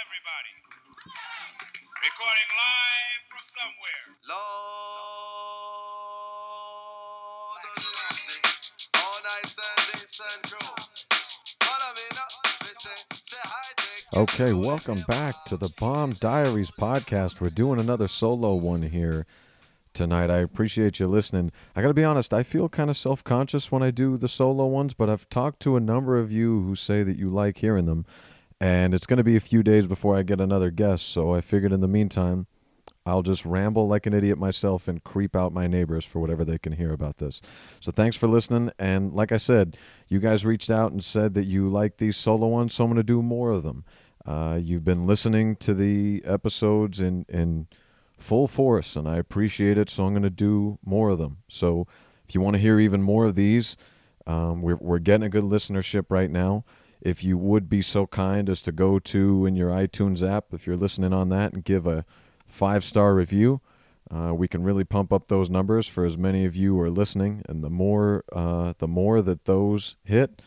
everybody. Recording live from somewhere. Lord of mercy, all night Sunday Central. Follow me now, listen, say hi, Okay, welcome back to the Bomb Diaries podcast. We're doing another solo one here tonight. I appreciate you listening. I got to be honest, I feel kind of self conscious when I do the solo ones, but I've talked to a number of you who say that you like hearing them, and it's going to be a few days before I get another guest, so I figured in the meantime, I'll just ramble like an idiot myself and creep out my neighbors for whatever they can hear about this. So thanks for listening. And like I said, you guys reached out and said that you like these solo ones, so I'm going to do more of them. Uh, you've been listening to the episodes in, in full force, and I appreciate it, so I'm going to do more of them. So if you want to hear even more of these, um, we're, we're getting a good listenership right now. If you would be so kind as to go to in your iTunes app, if you're listening on that, and give a five star review. Uh, we can really pump up those numbers for as many of you are listening, and the more uh, the more that those hit,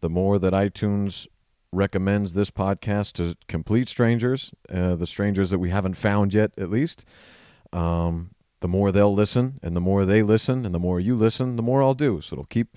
the more that iTunes recommends this podcast to complete strangers, uh, the strangers that we haven't found yet, at least. Um, the more they'll listen, and the more they listen, and the more you listen, the more I'll do. So it'll keep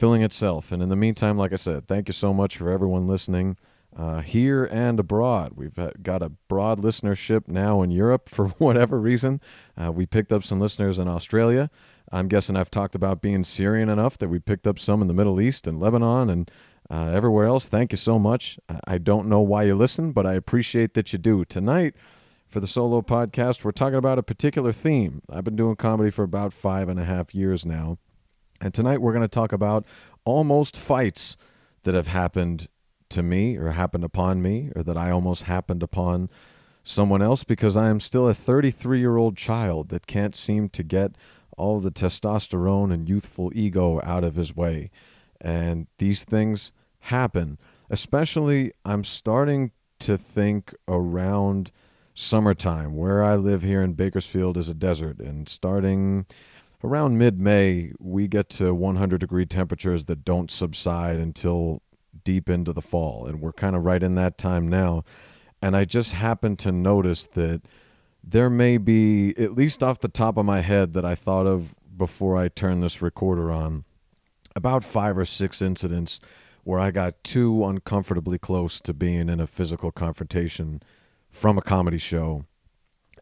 filling itself. And in the meantime, like I said, thank you so much for everyone listening uh, here and abroad. We've uh, got a broad listenership now in Europe for whatever reason. Uh, we picked up some listeners in Australia. I'm guessing I've talked about being Syrian enough that we picked up some in the Middle East and Lebanon and uh, everywhere else. Thank you so much. I- I don't know why you listen, but I appreciate that you do. Tonight, for the solo podcast, we're talking about a particular theme. I've been doing comedy for about five and a half years now. And tonight we're going to talk about almost fights that have happened to me or happened upon me or that I almost happened upon someone else because I am still a 33 year old child that can't seem to get all the testosterone and youthful ego out of his way. And these things happen. Especially, I'm starting to think around summertime. Where I live here in Bakersfield is a desert, and starting around mid May, we get to 100 degree temperatures that don't subside until deep into the fall. And we're kind of right in that time now. And I just happened to notice that there may be, at least off the top of my head, that I thought of before I turned this recorder on, about five or six incidents where I got too uncomfortably close to being in a physical confrontation from a comedy show.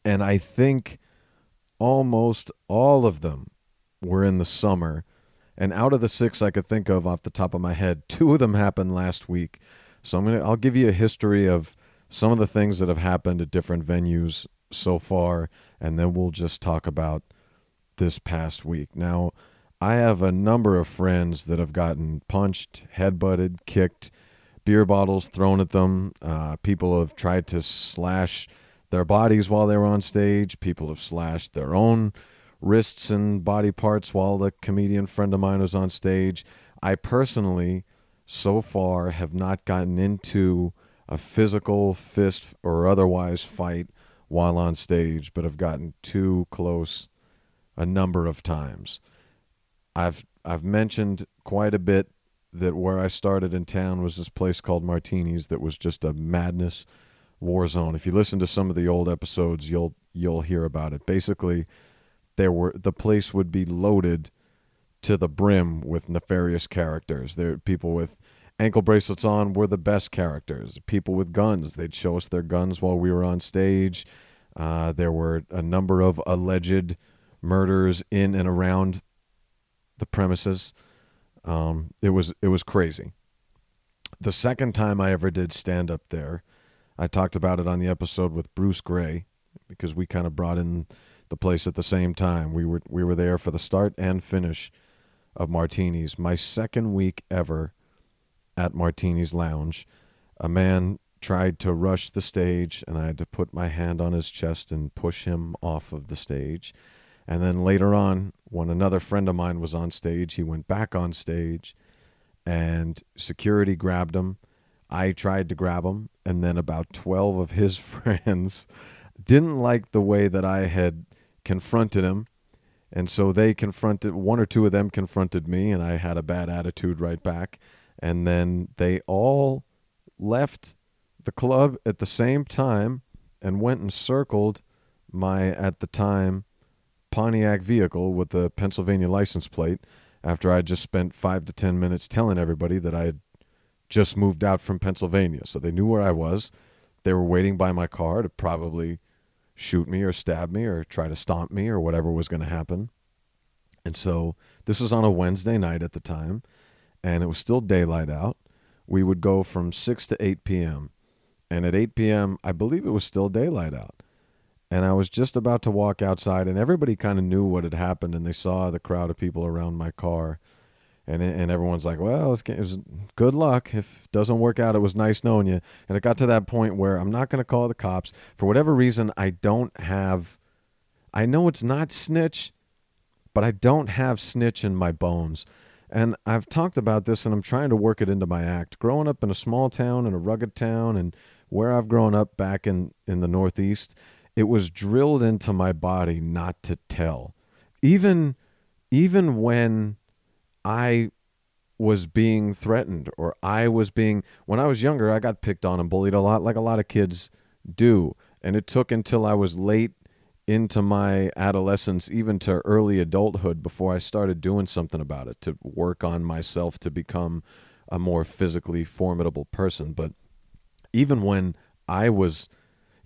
And I think almost all of them were in the summer. And out of the six I could think of off the top of my head, two of them happened last week. So I'm gonna I'll give you a history of some of the things that have happened at different venues so far, and then we'll just talk about this past week. Now, I have a number of friends that have gotten punched, headbutted, kicked, beer bottles thrown at them. Uh, people have tried to slash their bodies while they were on stage. People have slashed their own wrists and body parts while the comedian friend of mine was on stage. I personally, so far, have not gotten into a physical fist or otherwise fight while on stage, but have gotten too close a number of times. I've I've mentioned quite a bit that where I started in town was this place called Martinis that was just a madness war zone. If you listen to some of the old episodes, you'll you'll hear about it. Basically, there were the place would be loaded to the brim with nefarious characters. There people with ankle bracelets on were the best characters. People with guns, they'd show us their guns while we were on stage. Uh, there were a number of alleged murders in and around the premises. Um, it was it was crazy. The second time I ever did stand up there, I talked about it on the episode with Bruce Gray because we kind of brought in the place at the same time. We were we were there for the start and finish of Martinis. My second week ever at Martini's Lounge, a man tried to rush the stage and I had to put my hand on his chest and push him off of the stage. And then later on, when another friend of mine was on stage, he went back on stage and security grabbed him. I tried to grab him, and then about 12 of his friends didn't like the way that I had confronted him. And so they confronted, one or two of them confronted me, and I had a bad attitude right back. And then they all left the club at the same time and went and circled my at the time Pontiac vehicle with the Pennsylvania license plate after I just spent five to ten minutes telling everybody that I had just moved out from Pennsylvania. So they knew where I was. They were waiting by my car to probably shoot me or stab me or try to stomp me or whatever was going to happen. And so this was on a Wednesday night at the time, and it was still daylight out. We would go from 6 to 8 p.m. And at 8 p.m., I believe it was still daylight out. And I was just about to walk outside, and everybody kind of knew what had happened, and they saw the crowd of people around my car. And, and everyone's like, well, it's, it was good luck. If it doesn't work out, it was nice knowing you. And it got to that point where I'm not going to call the cops. For whatever reason, I don't have, I know it's not snitch, but I don't have snitch in my bones. And I've talked about this and I'm trying to work it into my act. Growing up in a small town, in a rugged town, and where I've grown up back in, in the Northeast, it was drilled into my body not to tell. Even even when I was being threatened or I was being when I was younger, I got picked on and bullied a lot like a lot of kids do. And it took until I was late into my adolescence, even to early adulthood, before I started doing something about it to work on myself to become a more physically formidable person. But even when I was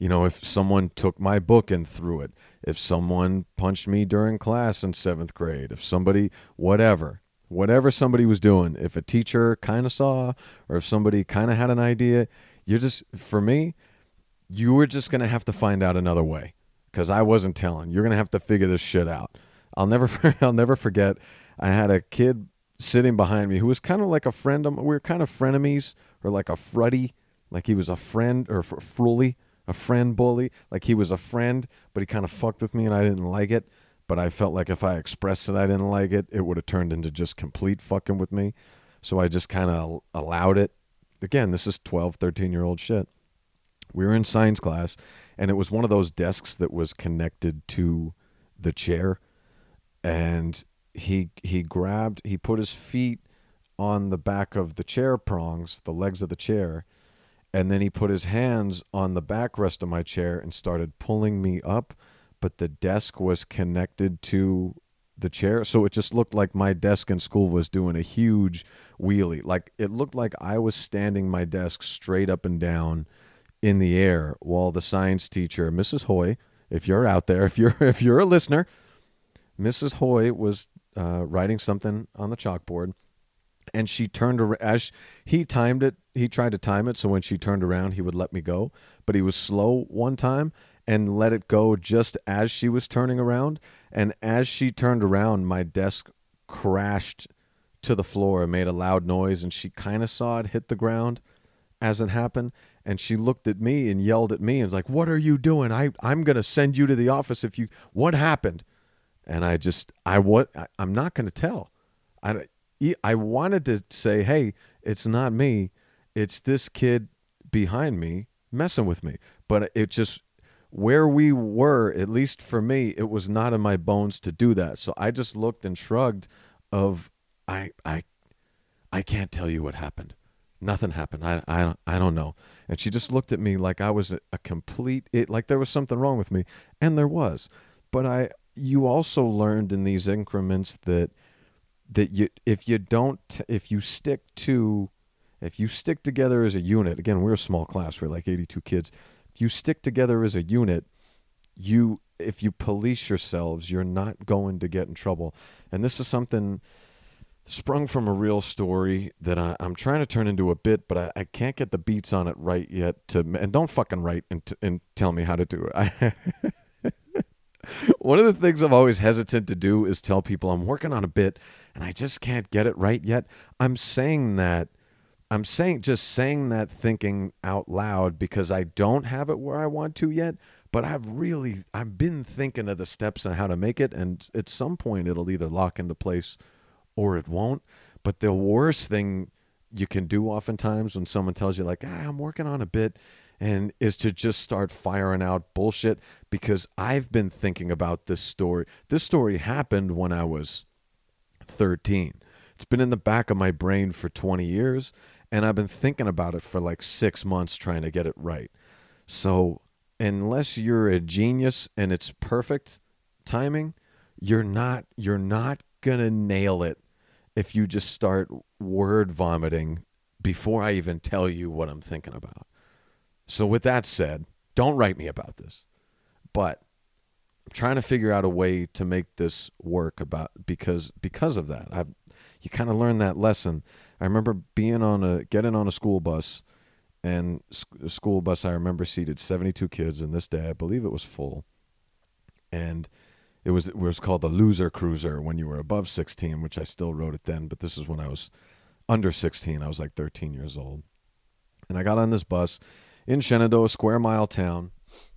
you know, if someone took my book and threw it, if someone punched me during class in seventh grade, if somebody, whatever, whatever somebody was doing, if a teacher kind of saw or if somebody kind of had an idea, you're just, for me, you were just going to have to find out another way because I wasn't telling. You're going to have to figure this shit out. I'll never, I'll never forget. I had a kid sitting behind me who was kind of like a friend. We were kind of frenemies or like a fruddy, like he was a friend or frully a friend bully. Like he was a friend, but he kind of fucked with me and I didn't like it. But I felt like if I expressed that I didn't like it, it would have turned into just complete fucking with me. So I just kind of allowed it. Again, this is 12, 13 year old shit. We were in science class, and it was one of those desks that was connected to the chair. And he he grabbed, he put his feet on the back of the chair prongs, the legs of the chair, and then he put his hands on the backrest of my chair and started pulling me up, but the desk was connected to the chair. So it just looked like my desk in school was doing a huge wheelie. Like it looked like I was standing my desk straight up and down in the air while the science teacher, Mrs. Hoy, if you're out there, if you're if you're a listener, Mrs. Hoy was uh, writing something on the chalkboard and she turned around as he timed it he tried to time it so when she turned around he would let me go but he was slow one time and let it go just as she was turning around. And as she turned around my desk crashed to the floor. And made a loud noise and she kind of saw it hit the ground as it happened. And she looked at me and yelled at me and was like what are you doing? I i'm going to send you to the office if you what happened? And i just i what i'm not going to tell. I I wanted to say, hey, it's not me. It's this kid behind me messing with me. But it just, where we were, at least for me, it was not in my bones to do that. So I just looked and shrugged of, I, I, I can't tell you what happened. Nothing happened. I, I, I don't know. And she just looked at me like I was a, a complete, it, like there was something wrong with me. And there was. But I, you also learned in these increments that that you if you don't if you stick to if you stick together as a unit again we're a small class we're like 82 kids you stick together as a unit you if you police yourselves you're not going to get in trouble and this is something sprung from a real story that I, am trying to turn into a bit but I, I, can't get the beats on it right yet to and don't fucking write and, t- and tell me how to do it I, one of the things I'm always hesitant to do is tell people I'm working on a bit and I just can't get it right yet. I'm saying that I'm saying just saying that thinking out loud because I don't have it where I want to yet, but I've really I've been thinking of the steps on how to make it and at some point it'll either lock into place or it won't. But the worst thing you can do oftentimes when someone tells you like, ah, "I'm working on a bit," and is to just start firing out bullshit because I've been thinking about this story. This story happened when I was 13. It's been in the back of my brain for 20 years. And I've been thinking about it for like six months trying to get it right. So unless you're a genius and it's perfect timing, you're not you're not gonna nail it if you just start word vomiting before I even tell you what I'm thinking about. So with that said, don't write me about this. But I'm trying to figure out a way to make this work about because because of that. I you kind of learn that lesson. I remember being on a getting on a school bus and the school bus I remember seated 72 kids and this day I believe it was full. And it was it was called the loser cruiser when you were above 16, which I still wrote it then, but this is when I was under 16. I was like 13 years old. And I got on this bus in Shenandoah, square mile town.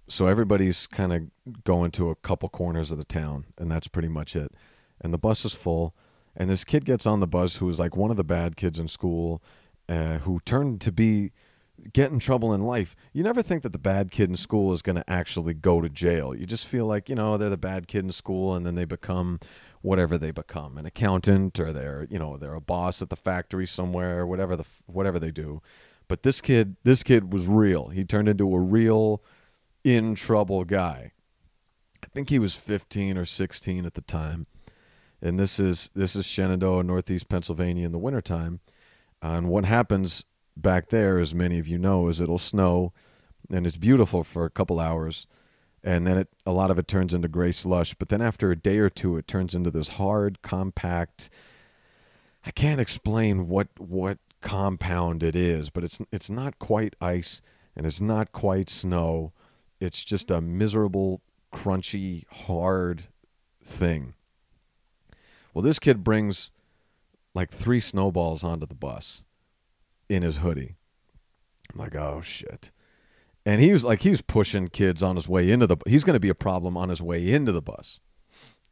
So everybody's kind of going to a couple corners of the town, and that's pretty much it. And the bus is full, and this kid gets on the bus who was like one of the bad kids in school, uh, who turned to be get in trouble in life, you never think that the bad kid in school is going to actually go to jail. You just feel like, you know, they're the bad kid in school and then they become whatever they become, an accountant or they're, you know, they're a boss at the factory somewhere, whatever the whatever they do. But this kid, this kid was real. He turned into a real in trouble guy. I think he was 15 or 16 at the time. And this is this is Shenandoah, Northeast Pennsylvania in the wintertime. Uh, and what happens back there, as many of you know, is it'll snow and it's beautiful for a couple hours. And then it, a lot of it turns into gray slush. But then after a day or two, it turns into this hard, compact. I can't explain what what compound it is, but it's it's not quite ice and it's not quite snow. It's just a miserable, crunchy, hard thing. Well, this kid brings like three snowballs onto the bus in his hoodie. I'm like, oh shit. And he was like, he was pushing kids on his way into the. He's going to be a problem on his way into the bus.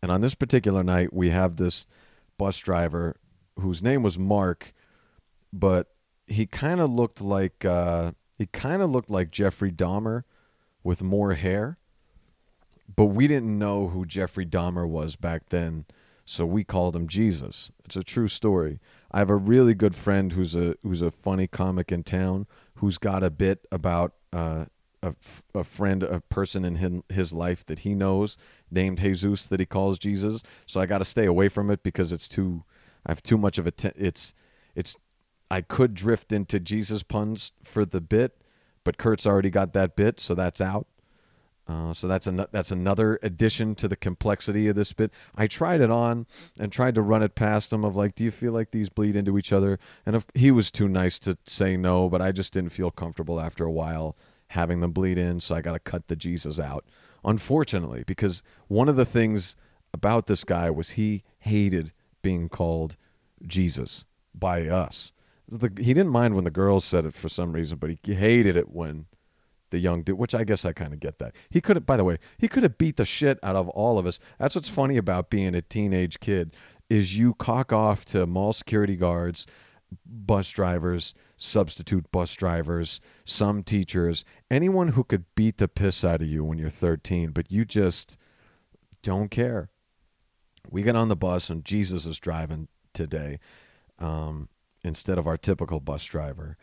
And on this particular night, we have this bus driver whose name was Mark, but he kind of looked like uh, he kind of looked like Jeffrey Dahmer with more hair. But we didn't know who Jeffrey Dahmer was back then, so we called him Jesus. It's a true story. I have a really good friend who's a who's a funny comic in town who's got a bit about uh, a, a friend, a person in his, his life that he knows named Jesus that he calls Jesus. So I got to stay away from it because it's too. I have too much of a. T- it's it's. I could drift into Jesus puns for the bit, but Kurt's already got that bit, so that's out. Uh, so that's an, that's another addition to the complexity of this bit. I tried it on and tried to run it past him of like, do you feel like these bleed into each other? And if, he was too nice to say no, but I just didn't feel comfortable after a while having them bleed in, so I got to cut the Jesus out. Unfortunately, because one of the things about this guy was he hated being called Jesus by us. The, he didn't mind when the girls said it for some reason, but he hated it when the young dude, which I guess I kind of get that. He could have, by the way, he could have beat the shit out of all of us. That's what's funny about being a teenage kid is you cock off to mall security guards, bus drivers, substitute bus drivers, some teachers, anyone who could beat the piss out of you when you're 13, but you just don't care. We get on the bus and Jesus is driving today um, instead of our typical bus driver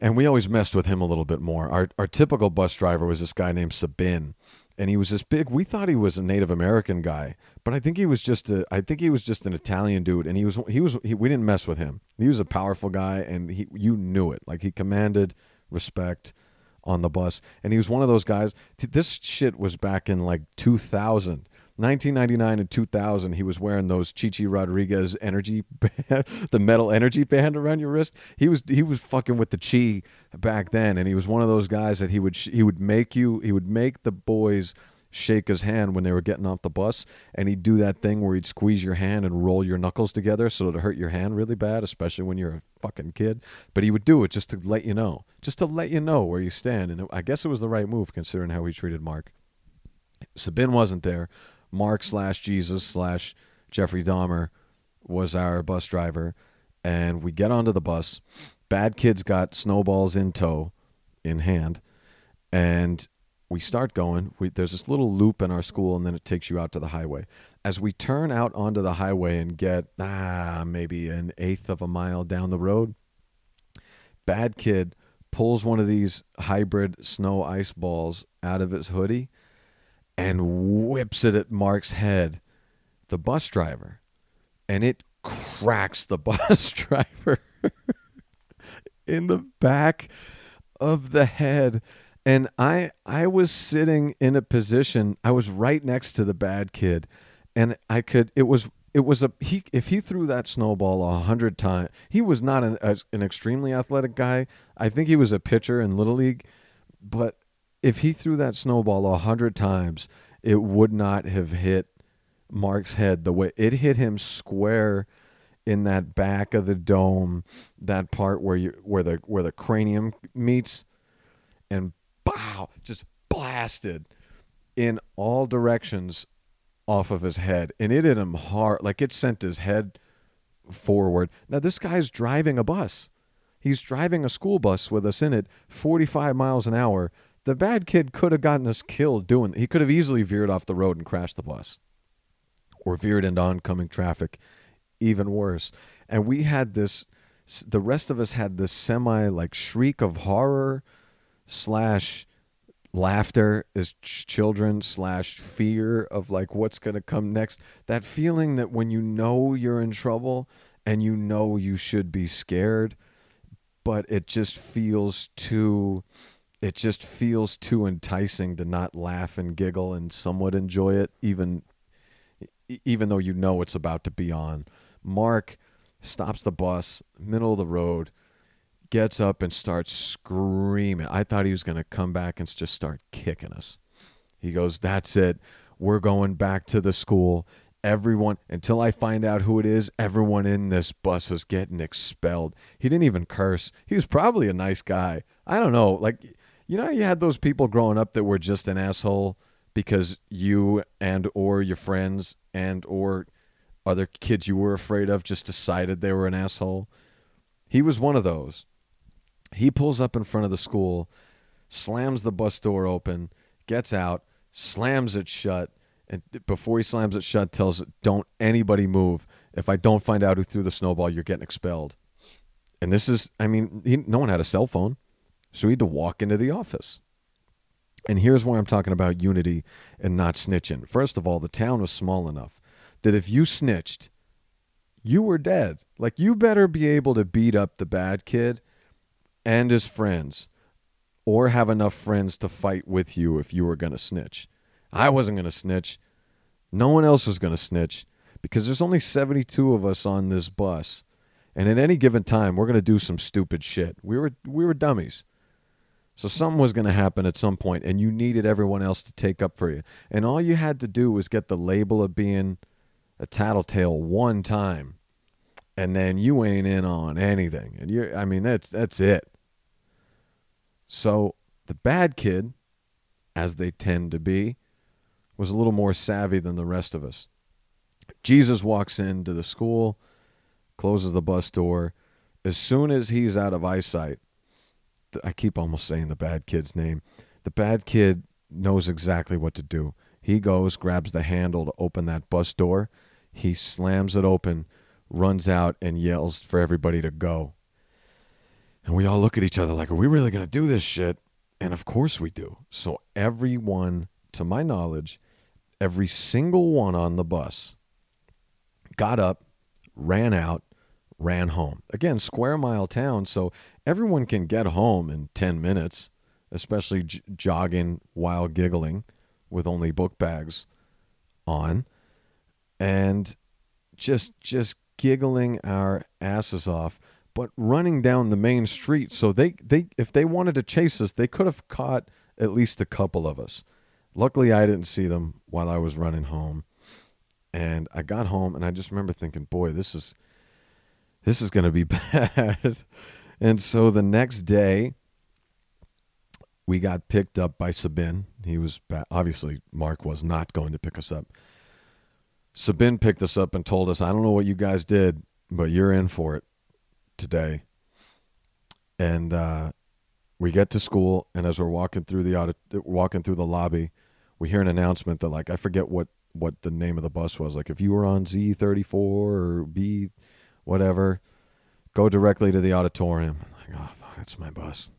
and we always messed with him a little bit more. Our our typical bus driver was this guy named Sabin, and he was this big. We thought he was a Native American guy, but I think he was just a. I think he was just an Italian dude, and he was he was he, we didn't mess with him. He was a powerful guy, and he you knew it. Like he commanded respect on the bus, and he was one of those guys. This shit was back in like 2000 1999 and 2000, he was wearing those Chichi Rodriguez energy, band, the metal energy band around your wrist. He was he was fucking with the chi back then, and he was one of those guys that he would he would make you he would make the boys shake his hand when they were getting off the bus, and he'd do that thing where he'd squeeze your hand and roll your knuckles together so to hurt your hand really bad, especially when you're a fucking kid. But he would do it just to let you know, just to let you know where you stand, and I guess it was the right move considering how he treated Mark. Sabin wasn't there. Mark slash Jesus slash Jeffrey Dahmer was our bus driver, and we get onto the bus. Bad kids got snowballs in tow, in hand, and we start going. We, there's this little loop in our school, and then it takes you out to the highway. As we turn out onto the highway and get ah maybe an eighth of a mile down the road, Bad kid pulls one of these hybrid snow ice balls out of his hoodie and whips it at Mark's head, the bus driver, and it cracks the bus driver in the back of the head. And I I was sitting in a position, I was right next to the bad kid, and I could it was it was a he if he threw that snowball a hundred times he was not an, as, an extremely athletic guy i think he was a pitcher in little league but if he threw that snowball a hundred times it would not have hit mark's head the way it hit him square in that back of the dome that part where you where the where the cranium meets and bow just blasted in all directions off of his head. And it hit him hard like it sent his head forward. Now this guy's driving a bus. He's driving a school bus with us in it 45 miles an hour the bad kid could have gotten us killed doing he could have easily veered off the road and crashed the bus. Or veered into oncoming traffic even worse. And we had this the rest of us had this semi like shriek of horror slash laughter as ch- children slash fear of like what's going to come next. That feeling that when you know you're in trouble and you know you should be scared but it just feels too it just feels too enticing to not laugh and giggle and somewhat enjoy it even even though you know it's about to be on mark stops the bus middle of the road gets up and starts screaming. I thought he was going to come back and just start kicking us. He goes, That's it. We're going back to the school. Everyone, until I find out who it is, everyone in this bus is getting expelled. He didn't even curse. He was probably a nice guy. I don't know. Like, you know, you had those people growing up that were just an asshole because you and or your friends and or other kids you were afraid of just decided they were an asshole. He was one of those. He pulls up in front of the school, slams the bus door open, gets out, slams it shut, and before he slams it shut, tells it, "Don't anybody move. If I don't find out who threw the snowball, you're getting expelled." And this is, I mean, he, no one had a cell phone, so he had to walk into the office. And here's where I'm talking about unity and not snitching. First of all, the town was small enough that if you snitched, you were dead. Like you better be able to beat up the bad kid and his friends, or have enough friends to fight with you if you were going to snitch. I wasn't going to snitch. No one else was going to snitch because there's only 72 of us on this bus. And at any given time, we're going to do some stupid shit. We were we were dummies. So something was going to happen at some point and you needed everyone else to take up for you. And all you had to do was get the label of being a tattletale one time. And then you ain't in on anything. And you I mean that's that's it. So the bad kid, as they tend to be, was a little more savvy than the rest of us. Jesus walks into the school, closes the bus door. As soon as he's out of eyesight, I keep almost saying the bad kid's name. The bad kid knows exactly what to do. He goes, grabs the handle to open that bus door. He slams it open, runs out, and yells for everybody to go. And we all look at each other like, are we really going to do this shit? And of course we do. So everyone, to my knowledge, every single one on the bus got up, ran out, ran home. Again, square mile town, so everyone can get home in 10 minutes, especially j- jogging while giggling with only book bags on and just just giggling our asses off but running down the main street. So they, they if they wanted to chase us, they could have caught at least a couple of us. Luckily, I didn't see them while I was running home. And I got home and I just remember thinking, boy, this is this is going to be bad. and so the next day we got picked up by Sabin. He was obviously Mark was not going to pick us up. Sabin picked us up and told us, "I don't know what you guys did, but you're in for it." today, and uh, we get to school, and as we're walking through the audit, walking through the lobby, we hear an announcement that like I forget what what the name of the bus was. Like if you were on Z thirty four or B, whatever, go directly to the auditorium. Like oh fuck. it's my bus.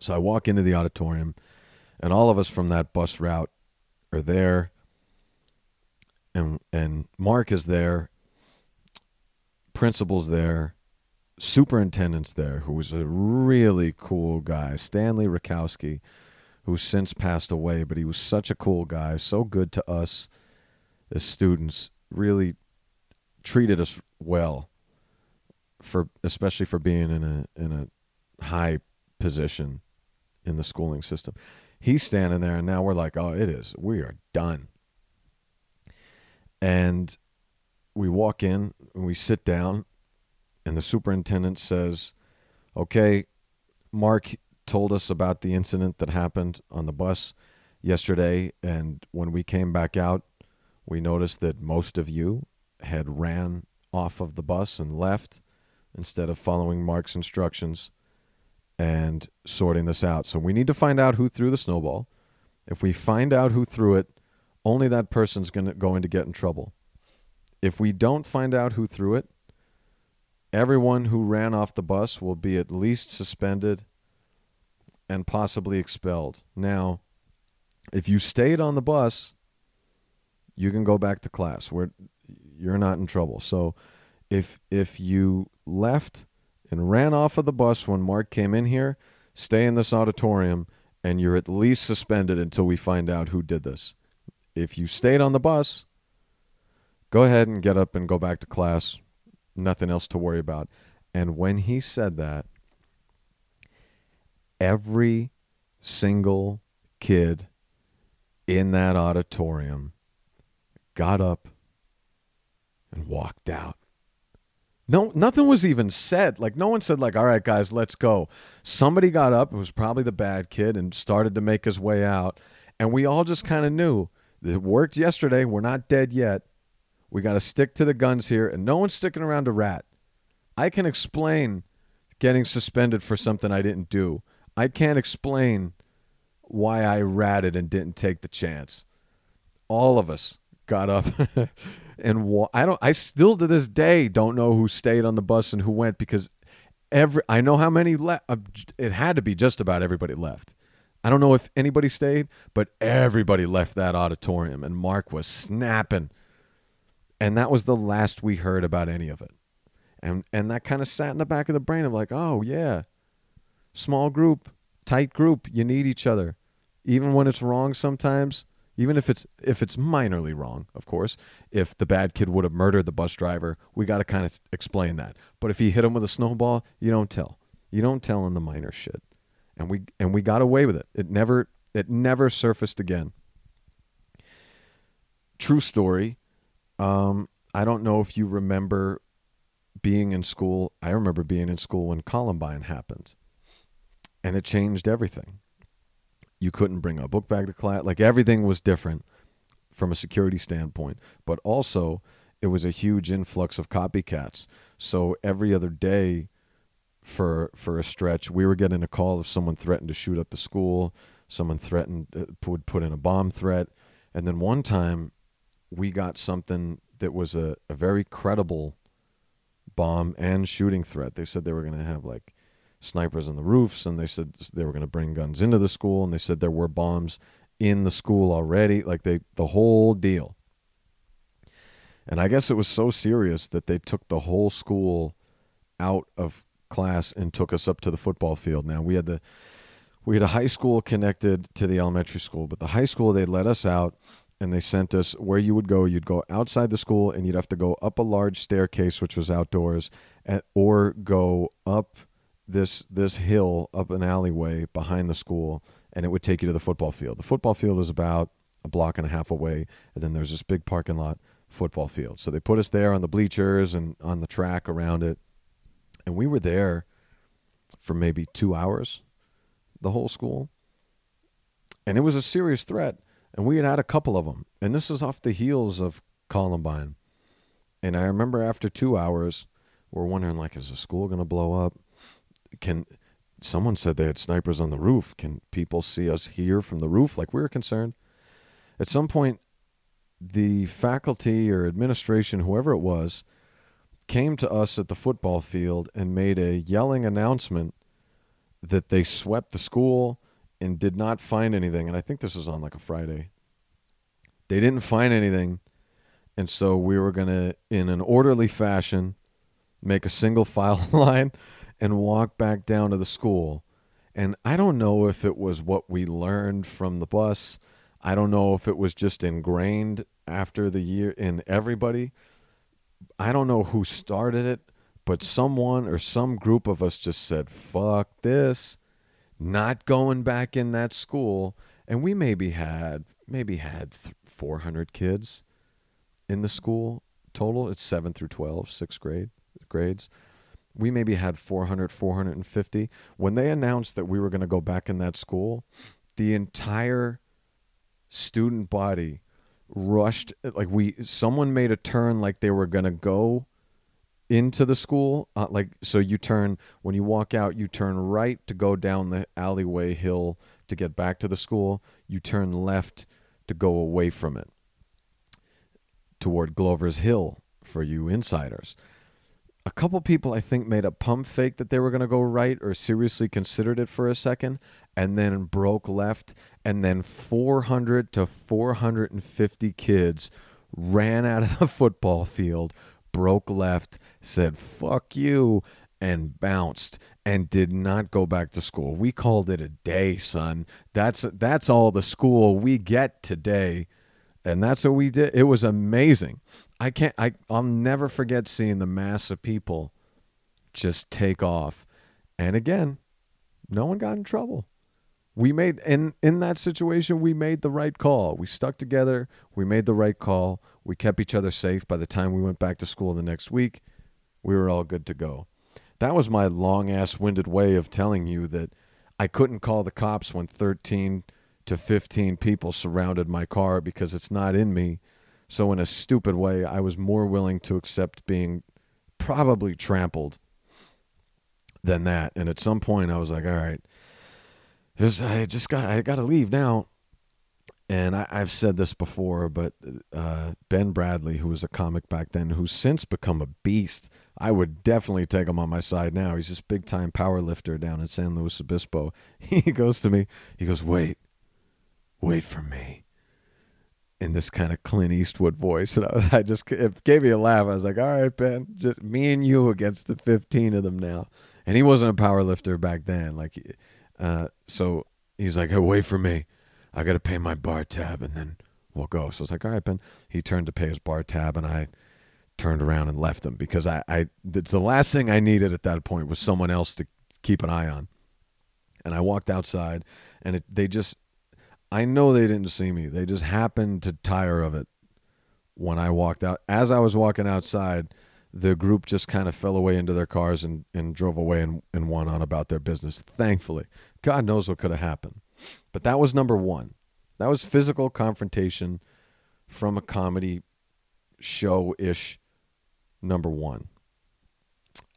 So I walk into the auditorium, and all of us from that bus route are there. And and Mark is there. Principal's there. Superintendent's there, who was a really cool guy, Stanley Rakowski, who's since passed away, but he was such a cool guy, so good to us as students, really treated us well for especially for being in a in a high position in the schooling system. He's standing there and now we're like, "Oh, it is. We are done." And we walk in and we sit down and the superintendent says, "Okay, Mark told us about the incident that happened on the bus yesterday and when we came back out, we noticed that most of you had ran off of the bus and left instead of following Mark's instructions and sorting this out. So we need to find out who threw the snowball. If we find out who threw it, only that person's to going to get in trouble. If we don't find out who threw it, everyone who ran off the bus will be at least suspended and possibly expelled. Now, if you stayed on the bus, you can go back to class. Where you're not in trouble. So if if you left and ran off of the bus when Mark came in here, stay in this auditorium and you're at least suspended until we find out who did this. If you stayed on the bus, go ahead and get up and go back to class. Nothing else to worry about. And when he said that, every single kid in that auditorium got up and walked out. No, nothing was even said. Like no one said, like, "All right, guys, let's go." Somebody got up. It was probably the bad kid, and started to make his way out. And we all just kind of knew it worked yesterday. We're not dead yet. We got to stick to the guns here, and no one's sticking around to rat. I can explain getting suspended for something I didn't do. I can't explain why I ratted and didn't take the chance. All of us got up and wa- I don't I still to this day don't know who stayed on the bus and who went because every I know how many left uh, it had to be just about everybody left. I don't know if anybody stayed, but everybody left that auditorium and Mark was snapping. And that was the last we heard about any of it. And and that kind of sat in the back of the brain of like, "Oh, yeah. Small group, tight group, you need each other. Even when it's wrong sometimes, even if it's if it's minorly wrong, of course. If the bad kid would have murdered the bus driver, we got to kind of explain that. But if he hit him with a snowball, you don't tell. You don't tell in the minor shit. And we and we got away with it. It never it never surfaced again. True story. Um, I don't know if you remember being in school. I remember being in school when Columbine happened, and it changed everything you couldn't bring a book bag to class. Like everything was different from a security standpoint, but also it was a huge influx of copycats. So every other day for for a stretch, we were getting a call if someone threatened to shoot up the school, someone threatened uh, would put in a bomb threat, and then one time we got something that was a, a very credible bomb and shooting threat. They said they were going to have like snipers on the roofs, and they said they were going to bring guns into the school, and they said there were bombs in the school already, like they the whole deal. And I guess it was so serious that they took the whole school out of class and took us up to the football field. Now we had the we had a high school connected to the elementary school, but the high school they let us out and they sent us where you would go. You'd go outside the school and you'd have to go up a large staircase, which was outdoors, or go up this this hill up an alleyway behind the school and it would take you to the football field. The football field is about a block and a half away and then there's this big parking lot football field. So they put us there on the bleachers and on the track around it. And we were there for maybe 2 hours the whole school. And it was a serious threat and we had had a couple of them. And this is off the heels of Columbine. And I remember after 2 hours we're wondering like is the school going to blow up? Can someone said they had snipers on the roof. Can people see us here from the roof? Like we are concerned. At some point, the faculty or administration, whoever it was, came to us at the football field and made a yelling announcement that they swept the school and did not find anything. And I think this was on like a Friday. They didn't find anything. And so we were going to, in an orderly fashion, make a single file line and walk back down to the school. And I don't know if it was what we learned from the bus. I don't know if it was just ingrained after the year in everybody. I don't know who started it, but someone or some group of us just said, fuck this, not going back in that school. And we maybe had, maybe had 400 kids in the school total. It's 7 through 12, sixth grade grades. We maybe had 400, 450. When they announced that we were going to go back in that school, the entire student body rushed like we someone made a turn like they were going to go into the school uh, like so you turn when you walk out you turn right to go down the alleyway hill to get back to the school you turn left to go away from it toward Glover's Hill for you insiders a couple people I think made a pump fake that they were going to go right or seriously considered it for a second and then broke left and then 400 to 450 kids ran out of the football field, broke left, said fuck you and bounced and did not go back to school. We called it a day, son. That's that's all the school we get today. And that's what we did. It was amazing. I can't I I'll never forget seeing the mass of people just take off. And again, no one got in trouble. We made in in that situation we made the right call. We stuck together, we made the right call. We kept each other safe by the time we went back to school the next week. We were all good to go. That was my long ass winded way of telling you that I couldn't call the cops when 13 to 15 people surrounded my car because it's not in me so, in a stupid way, I was more willing to accept being probably trampled than that. And at some point, I was like, all right, I just got, I got to leave now. And I, have said this before, but uh, Ben Bradley, who was a comic back then, who's since become a beast, I would definitely take him on my side now. He's this big time power lifter down in San Luis Obispo. He goes to me, he goes, wait, wait for me in this kind of Clint Eastwood voice, and I, was, I just it gave me a laugh. I was like, "All right, Ben, just me and you against the fifteen of them now." And he wasn't a power lifter back then, like, uh, so he's like, hey, "Wait for me, I got to pay my bar tab, and then we'll go." So I was like, "All right, Ben." He turned to pay his bar tab, and I turned around and left him because I, I it's the last thing I needed at that point was someone else to keep an eye on. And I walked outside, and it, they just I know they didn't see me. They just happened to tire of it when I walked out. As I was walking outside, the group just kind of fell away into their cars and, and drove away and, and went on about their business, thankfully. God knows what could have happened. But that was number one. That was physical confrontation from a comedy show ish number one.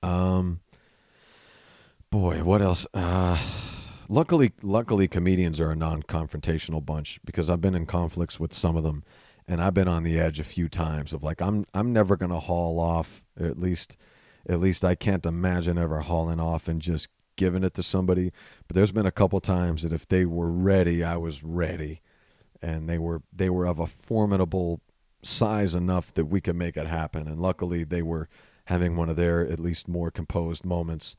Um, boy, what else? Uh, luckily, luckily, comedians are a non-confrontational bunch because I've been in conflicts with some of them, and I've been on the edge a few times of like I'm I'm never gonna haul off. At least, at least I can't imagine ever hauling off and just giving it to somebody. But there's been a couple times that if they were ready, I was ready, and they were they were of a formidable size enough that we could make it happen. And luckily, they were having one of their at least more composed moments.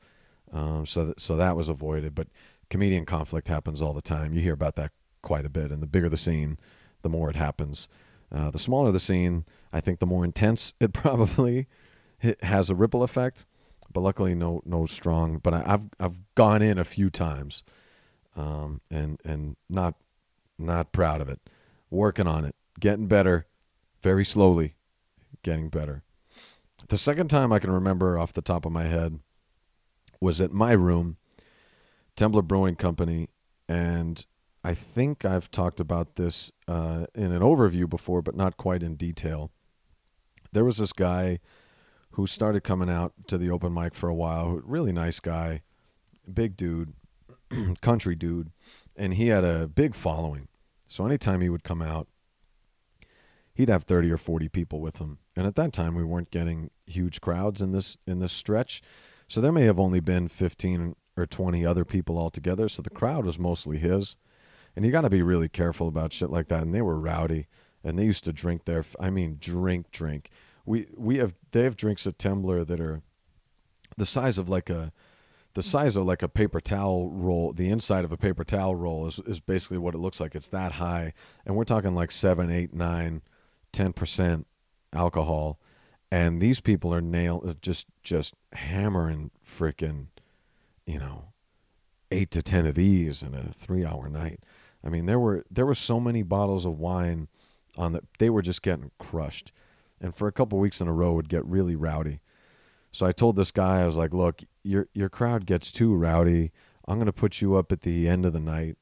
Um, so that, so that was avoided. But comedian conflict happens all the time. You hear about that quite a bit. And the bigger the scene, the more it happens. Uh, the smaller the scene, I think the more intense it probably it has a ripple effect. But luckily, no no strong. But I, have I've gone in a few times, um, and and not not proud of it. Working on it, getting better, very slowly, getting better. The second time I can remember off the top of my head was at my room Temblor Brewing Company, and I think I've talked about this uh, in an overview before, but not quite in detail. There was this guy who started coming out to the open mic for a while. Really nice guy, big dude, country dude, and he had a big following. So anytime he would come out, he'd have 30 or 40 people with him. And at that time we weren't getting huge crowds in this in this stretch. So there may have only been 15 or 20 other people all together. So the crowd was mostly his. And you got to be really careful about shit like that. And they were rowdy and they used to drink their, I mean, drink, drink. We, we have, they have drinks at Temblor that are the size of like a, the size of like a paper towel roll, the inside of a paper towel roll is, is basically what it looks like. It's that high. And we're talking like seven, eight, nine, 10% alcohol. And these people are nail just, just hammering freaking, you know, eight to 10 of these in a three hour night. I mean, there were, there were so many bottles of wine on that. They were just getting crushed. And for a couple weeks in a row would get really rowdy. So I told this guy, I was like, look, your your crowd gets too rowdy. I'm going to put you up at the end of the night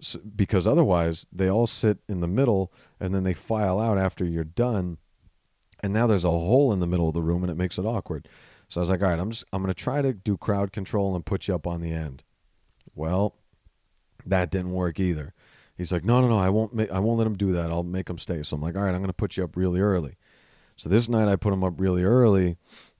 so, because otherwise they all sit in the middle and then they file out after you're done. And now there's a hole in the middle of the room and it makes it awkward. So I was like, all right, I'm just I'm to try to do crowd control and put you up on the end. Well, that didn't work either. He's like, no, no, no, I won't. Ma- I won't let him do that. I'll make him stay. So I'm like, all right, I'm to put you up really early. So this night I put him up really early,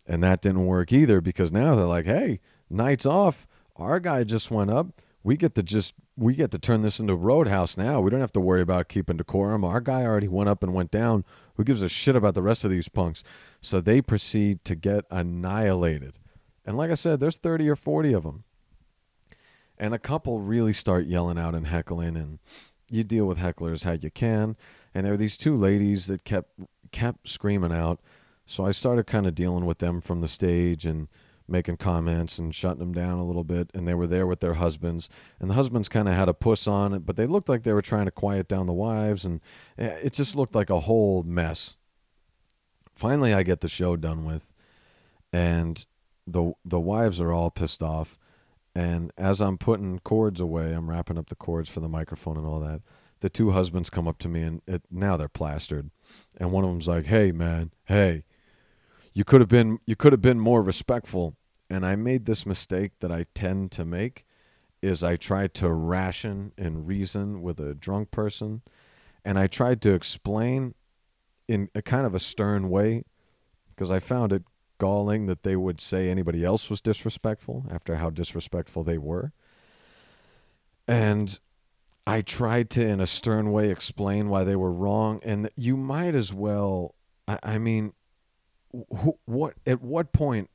and that didn't work either because now they're like, hey, night's off. Our guy just went up. We get to just we get to turn this into Roadhouse now. We don't have to worry about keeping decorum. Our guy already went up and went down. Who gives a shit about the rest of these punks? So they proceed to get annihilated. And like I said, there's 30 or 40 of them. And a couple really start yelling out and heckling and you deal with hecklers how you can. And there were these two ladies that kept kept screaming out. So I started kind of dealing with them from the stage and making comments and shutting them down a little bit. And they were there with their husbands, and the husbands kind of had a puss on it, but they looked like they were trying to quiet down the wives, and eh, it just looked like a whole mess. Finally, I get the show done with, and the the wives are all pissed off. And as I'm putting cords away, I'm wrapping up the cords for the microphone and all that. The two husbands come up to me, and it, now they're plastered. And one of them's like, "Hey, man, hey, you could have been you could have been more respectful." And I made this mistake that I tend to make is I tried to ration and reason with a drunk person, and I tried to explain in a kind of a stern way because I found it galling that they would say anybody else was disrespectful after how disrespectful they were. And I tried to, in a stern way, explain why they were wrong. And you might as well, I, I mean, wh- what at what point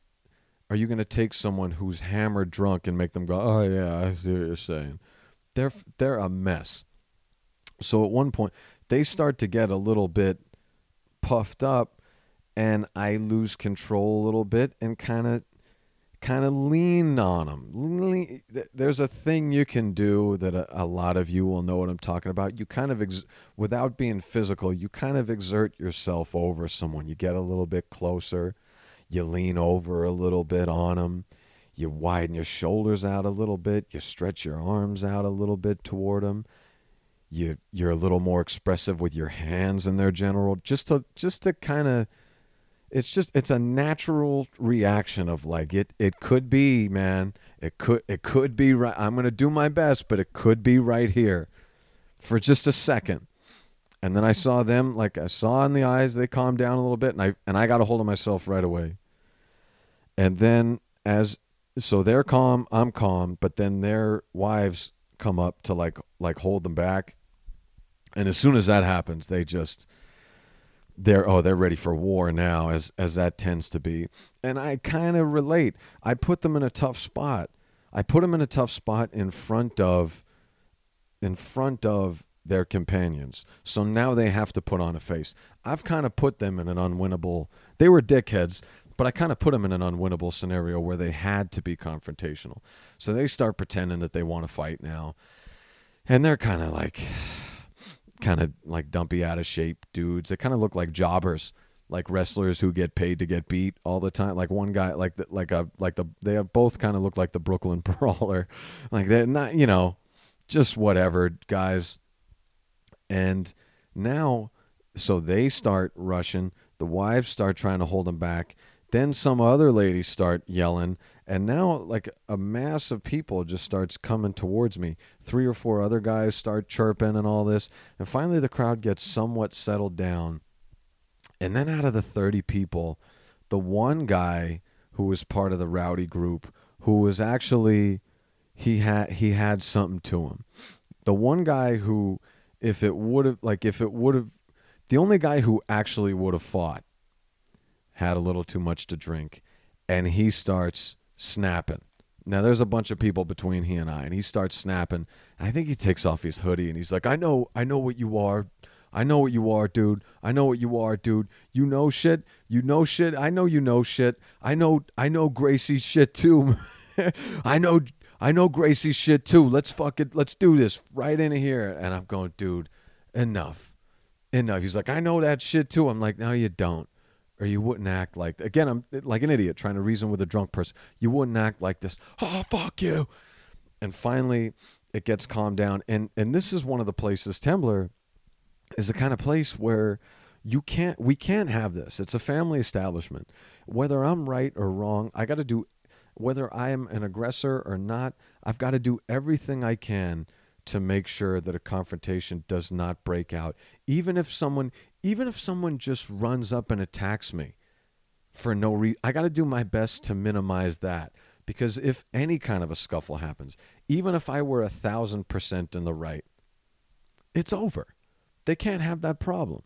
are you going to take someone who's hammered drunk and make them go, "Oh yeah, I see what you're saying"? They're they're a mess. So at one point, they start to get a little bit puffed up, and I lose control a little bit and kind of kind of lean on them. There's a thing you can do that a, a, lot of you will know what I'm talking about. You kind of, ex- without being physical, you kind of exert yourself over someone. You get a little bit closer, you lean over a little bit on them, you widen your shoulders out a little bit, you stretch your arms out a little bit toward them. You you're a little more expressive with your hands in their general, just to just to kind of it's just it's a natural reaction of like it it could be man it could it could be right i'm going to do my best but it could be right here for just a second. And then i saw them like i saw in the eyes they calmed down a little bit and i and i got a hold of myself right away. And then as so they're calm i'm calm but then their wives come up to like like hold them back. And as soon as that happens they just they're oh they're ready for war now as as that tends to be. And i kind of relate. I put them in a tough spot. I put them in a tough spot in front of in front of their companions. So now they have to put on a face. I've kind of put them in an unwinnable they were dickheads but i kind of put them in an unwinnable scenario where they had to be confrontational. So they start pretending that they want to fight now. And they're kind of like kind of like dumpy out of shape dudes. They kind of look like jobbers, like wrestlers who get paid to get beat all the time. Like one guy, like the, like a like the they both kind of look like the Brooklyn Brawler, like they're not you know, just whatever guys. And now, so they start rushing. The wives start trying to hold them back. Then some other ladies start yelling, and now like a mass of people just starts coming towards me. Three or four other guys start chirping and all this, and finally the crowd gets somewhat settled down. And then out of the 30 people, the one guy who was part of the rowdy group who was actually he had he had something to him. The one guy who, if it would have like if it would have, the only guy who actually would have fought, had a little too much to drink, and he starts snapping. Now there's a bunch of people between he and I, and he starts snapping. And I think he takes off his hoodie and he's like, "I know, I know what you are." I know what you are, dude. I know what you are, dude. You know shit. You know shit. I know you know shit. I know I know Gracie's shit too. I know I know Gracie's shit too. Let's fuck it. Let's do this right in here. And I'm going, dude, enough. Enough. He's like, I know that shit too. I'm like, no, you don't. Or you wouldn't act like again, I'm like an idiot trying to reason with a drunk person. You wouldn't act like this. Oh fuck you. And finally it gets calmed down. And and this is one of the places, Temblor is the kind of place where you can't we can't have this it's a family establishment whether i'm right or wrong i got to do whether i am an aggressor or not i've got to do everything i can to make sure that a confrontation does not break out even if someone even if someone just runs up and attacks me for no reason i got to do my best to minimize that because if any kind of a scuffle happens even if i were a thousand percent in the right it's over they can't have that problem.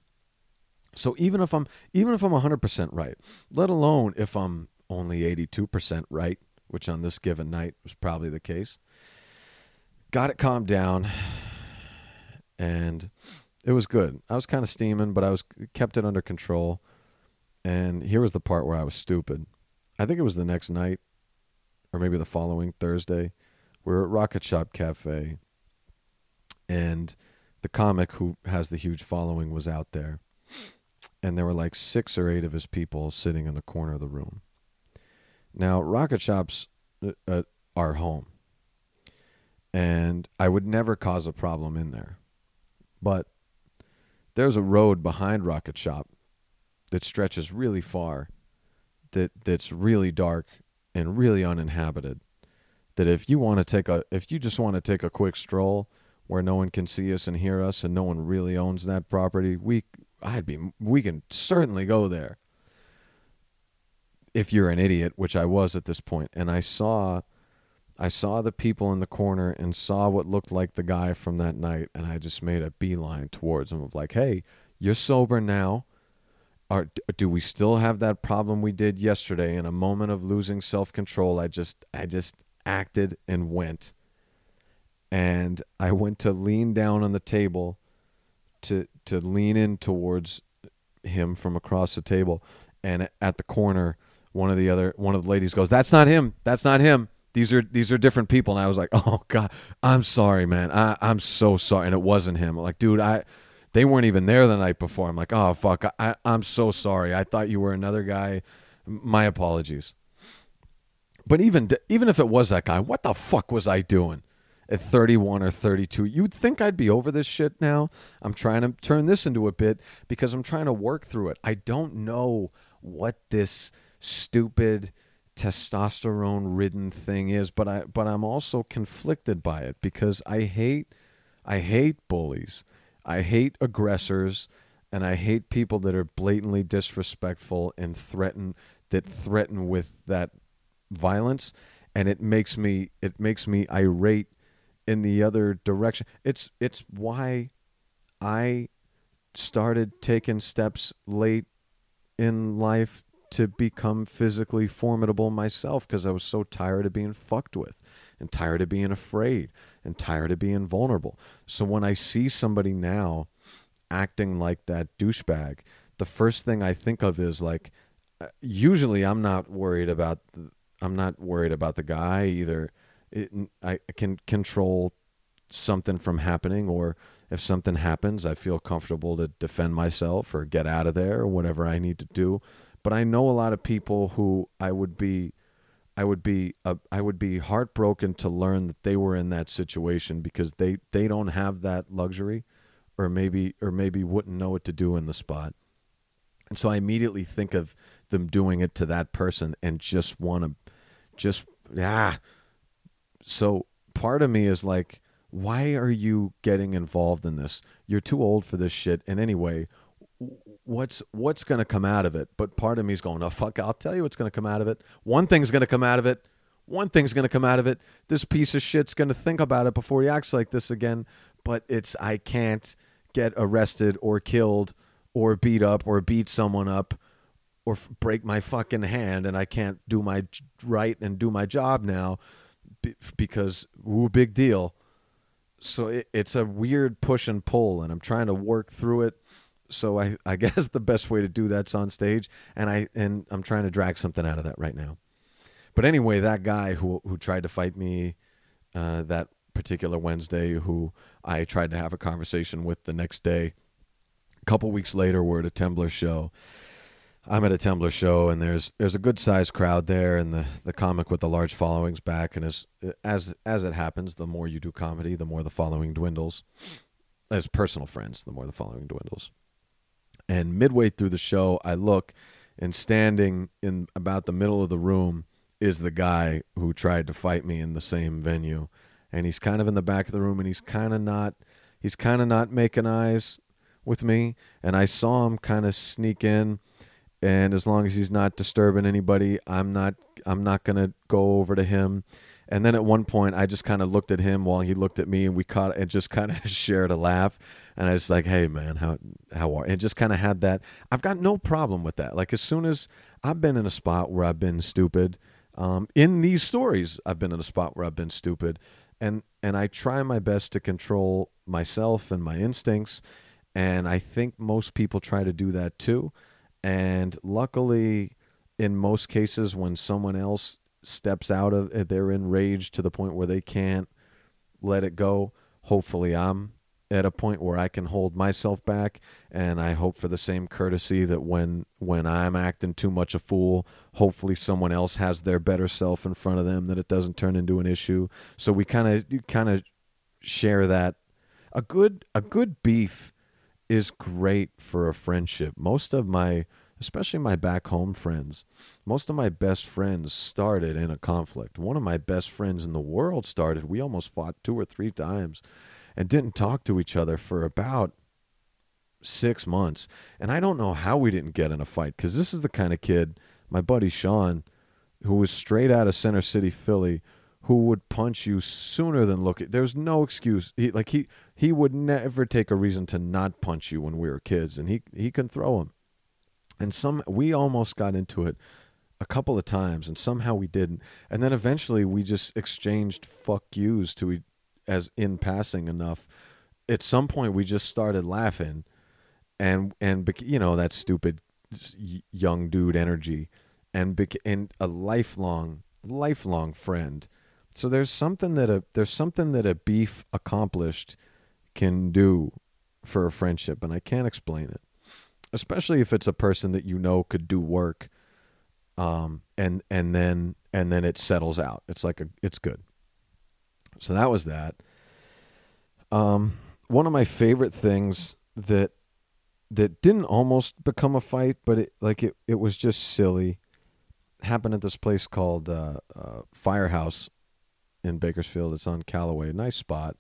So even if I'm even if I'm 100% right, let alone if I'm only 82% right, which on this given night was probably the case, got it calmed down and it was good. I was kind of steaming, but I was kept it under control. And here was the part where I was stupid. I think it was the next night or maybe the following Thursday. We are at Rocket Shop Cafe and the comic who has the huge following was out there, and there were like six or eight of his people sitting in the corner of the room. Now, Rocket Shop's uh, uh, our home, and I would never cause a problem in there, but there's a road behind Rocket Shop that stretches really far, that that's really dark and really uninhabited. That if you want to take a, if you just want to take a quick stroll where no one can see us and hear us and no one really owns that property, we I'd be we can certainly go there. If you're an idiot, which I was at this point, and I saw I saw the people in the corner and saw what looked like the guy from that night, and I just made a beeline towards him of like, "Hey, you're sober now. Are do we still have that problem we did yesterday?" In a moment of losing self control, I just I just acted and went and I went to lean down on the table to to lean in towards him from across the table and at the corner one of the other one of the ladies goes that's not him that's not him these are these are different people. And I was like oh god I'm sorry man. I I'm so sorry. And it wasn't him. Like dude I they weren't even there the night before. I'm like oh fuck. I I'm so sorry. I thought you were another guy. My apologies. But even even if it was that guy what the fuck was I doing at 31 or 32. You'd think I'd be over this shit now. I'm trying to turn this into a bit because I'm trying to work through it. I don't know what this stupid testosterone ridden thing is, but I but I'm also conflicted by it because I hate I hate bullies. I hate aggressors and I hate people that are blatantly disrespectful and threaten that threaten with that violence and it makes me it makes me irate in the other direction. It's it's why I started taking steps late in life to become physically formidable myself because I was so tired of being fucked with and tired of being afraid and tired of being vulnerable. So when I see somebody now acting like that douchebag, the first thing I think of is like uh, usually I'm not worried about I'm not worried about the guy either it, I can control something from happening or if something happens i feel comfortable to defend myself or get out of there or whatever i need to do but i know a lot of people who i would be i would be uh, i would be heartbroken to learn that they were in that situation because they they don't have that luxury or maybe or maybe wouldn't know what to do in the spot and so i immediately think of them doing it to that person and just want to just ah so part of me is like, why are you getting involved in this? You're too old for this shit. And anyway, what's what's going to come out of it? But part of me is going, oh fuck, I'll tell you what's going to come out of it. One thing's going to come out of it. one thing's going to come out of it. This piece of shit's going to think about it before he acts like this again. But it's I can't get arrested or killed or beat up or beat someone up or f- break my fucking hand and I can't do my j- right and do my job now be- because ooh big deal. So it, it's a weird push and pull and I'm trying to work through it. So I, I guess the best way to do that's on stage and I and I'm trying to drag something out of that right now. But anyway, that guy who who tried to fight me uh, that particular Wednesday, who I tried to have a conversation with the next day, a couple weeks later, we're at a Temblor show. I'm at a Temblor show, and there's there's a good sized crowd there, and the, the comic with the large following's back. And as as as it happens, the more you do comedy, the more the following dwindles. As personal friends, the more the following dwindles. And midway through the show, I look, and standing in about the middle of the room is the guy who tried to fight me in the same venue. And he's kind of in the back of the room and he's kind of not he's kind of not making eyes with me. And I saw him kind of sneak in and as long as he's not disturbing anybody I'm not I'm not to go over to him and then at one point I just kind of looked at him while he looked at me and we caught and just kind of shared a laugh. And I was like hey man how how are and just kind of had that. I've got no problem with that. Like as soon as I've been in a spot where I've been stupid um, in these stories I've been in a spot where I've been stupid. And and I try my best to control myself and my instincts and I think most people try to do that too. And luckily in most cases when someone else steps out of it they're enraged to the point where they can't let it go. Hopefully I'm at a point where I can hold myself back and I hope for the same courtesy that when when I'm acting too much a fool hopefully someone else has their better self in front of them that it doesn't turn into an issue. So we kind of kind of share that. A good a good beef is great for a friendship. Most of my especially my back home friends most of my best friends started in a conflict one of my best friends in the world started we almost fought two or three times and didn't talk to each other for about six months. And I don't know how we didn't get in a fight because this is the kind of kid, my buddy Sean, who was straight out of Center City, Philly, who would punch you sooner than look at. There's no excuse. He like he he would never take a reason to not punch you when we were kids, and he he can throw him. And some we almost got into it a couple of times, and somehow we didn't. And then eventually we just exchanged fuck yous to as in passing enough. At some point we just started laughing, and and you know that stupid young dude energy, and and a lifelong lifelong friend. So there's something that a there's something that a beef accomplished can do for a friendship, and I can't explain it. Especially if it's a person that you know could do work, um, and and then and then it settles out. It's like a it's good. So that was that. Um, one of my favorite things that that didn't almost become a fight, but it like it it was just silly. Happened at this place called uh, uh, Firehouse in Bakersfield. It's on Calloway, nice spot.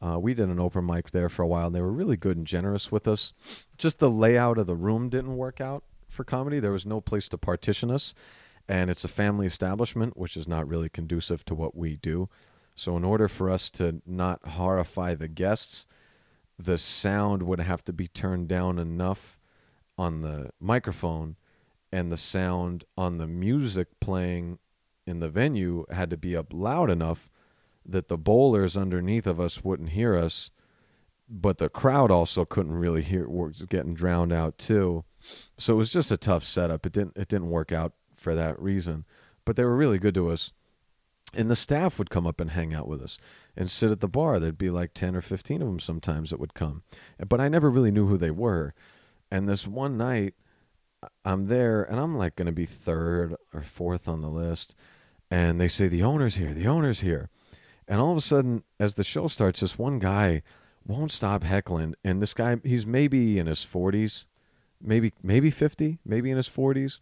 Uh, we did an open mic there for a while, and they were really good and generous with us. Just the layout of the room didn't work out for comedy. There was no place to partition us, and it's a family establishment, which is not really conducive to what we do. So, in order for us to not horrify the guests, the sound would have to be turned down enough on the microphone, and the sound on the music playing in the venue had to be up loud enough that the bowlers underneath of us wouldn't hear us, but the crowd also couldn't really hear. Was getting drowned out too, so it was just a tough setup. It didn't it didn't work out for that reason, but they were really good to us. And the staff would come up and hang out with us and sit at the bar. There'd be like 10 or 15 of them sometimes that would come. But i never really knew who they were. And this one night i'm there and i'm like going to be third or fourth on the list. And they say the owner's here the owner's here and all of a sudden as the show starts this one guy won't stop heckling and this guy he's maybe in his 40s maybe maybe 50 maybe in his 40s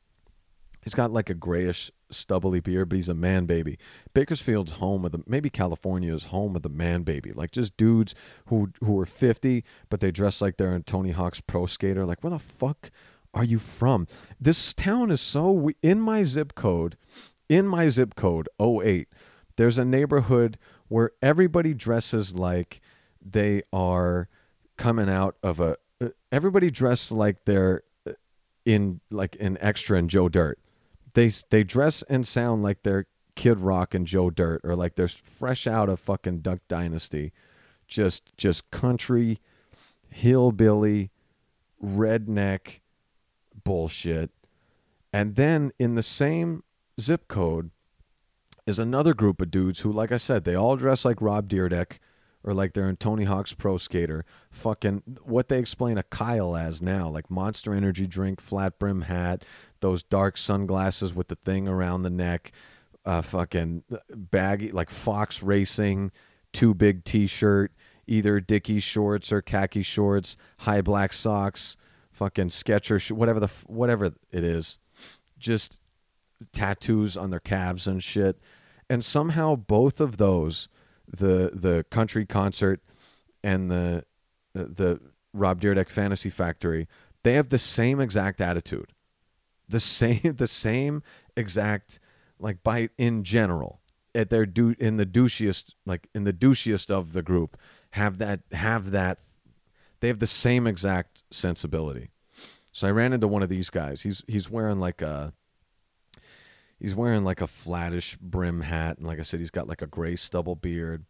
He's got like a grayish, stubbly beard, but he's a man baby. Bakersfield's home of the maybe California's home of the man baby. Like just dudes who who are fifty, but they dress like they're a Tony Hawk's Pro Skater. Like where the fuck are you from? This town is so in my zip code. in my zip code 08 there's a neighborhood where everybody dresses like they are coming out of a everybody dressed like they're in like an extra in Joe Dirt. They they dress and sound like they're Kid Rock and Joe Dirt or like they're fresh out of fucking Duck Dynasty. Just just country hillbilly redneck bullshit. And then in the same zip code is another group of dudes who, like I said, they all dress like Rob Dyrdek or like they're in Tony Hawk's Pro Skater. Fucking what they explain a Kyle as now, like Monster Energy drink, flat brim hat, those dark sunglasses with the thing around the neck, uh, fucking baggy, like Fox Racing, too big T-shirt, either Dickie shorts or khaki shorts, high black socks, fucking Sketcher, sh- whatever the whatever it is, just tattoos on their calves and shit. And somehow both of those, the the country concert and the uh, the Rob Dyrdek Fantasy Factory, they have the same exact attitude. The same the same exact like by in general at their do in the douchiest like in the douchiest of the group have that have that they have the same exact sensibility. So I ran into one of these guys. He's he's wearing like a he's wearing like a flattish brim hat and like I said he's got like a gray stubble beard.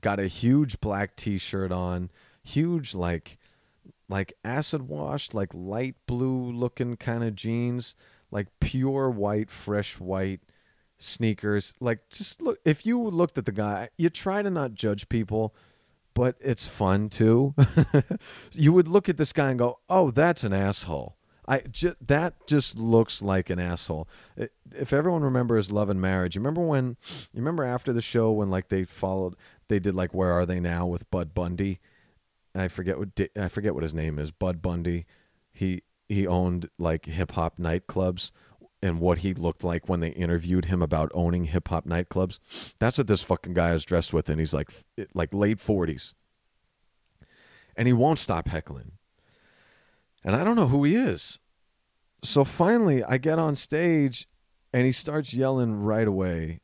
Got a huge black t-shirt on, huge like like acid washed like light blue looking kind of jeans, like pure white fresh white sneakers. Like just look if you looked at the guy, you try to not judge people but it's fun too. you would look at this guy and go, "Oh, that's an asshole." I ju- that just looks like an asshole. If everyone remembers Love and Marriage, you remember when you remember after the show when like they followed, they did like Where Are They Now with Bud Bundy. I forget what I forget what his name is. Bud Bundy. He he owned like hip hop nightclubs and what he looked like when they interviewed him about owning hip hop nightclubs. That's what this fucking guy is dressed with, and he's like like late forties, and he won't stop heckling. And I don't know who he is. So finally, I get on stage, and he starts yelling right away,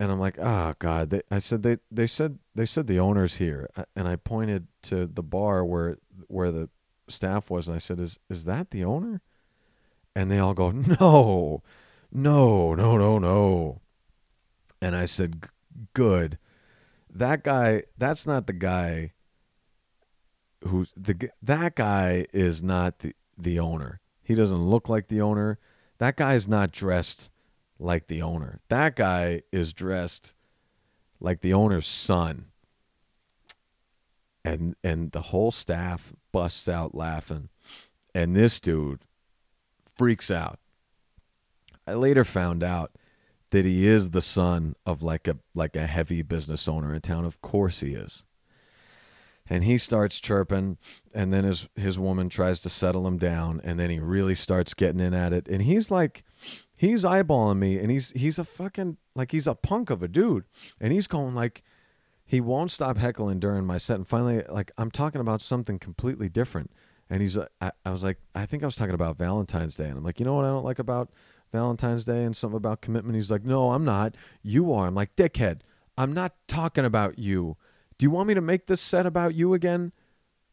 and I'm like, "Oh God!" They, I said they they said they said the owner's here, uh, and I pointed to the bar where where the staff was, and I said, "Is is that the owner?" And they all go, no, no, no, no, no. And I said, good. That guy, that's not the guy who's the that guy is not the the owner. He doesn't look like the owner. That guy is not dressed like the owner. That guy is dressed like the owner's son. And and the whole staff busts out laughing. And this dude freaks out. I later found out that he is the son of like a like a heavy business owner in town. Of course he is. And he starts chirping and then his his woman tries to settle him down and then he really starts getting in at it. And he's like he's eyeballing me and he's he's a fucking like he's a punk of a dude. And he's going like he won't stop heckling during my set. And finally like i'm talking about something completely different. And he's uh, I, I was like i think i was talking about valentine's day. And i'm like you know what i don't like about valentine's day and something about commitment? He's like no i'm not. You are. I'm like dickhead. I'm not talking about you do you want me to make this set about you again?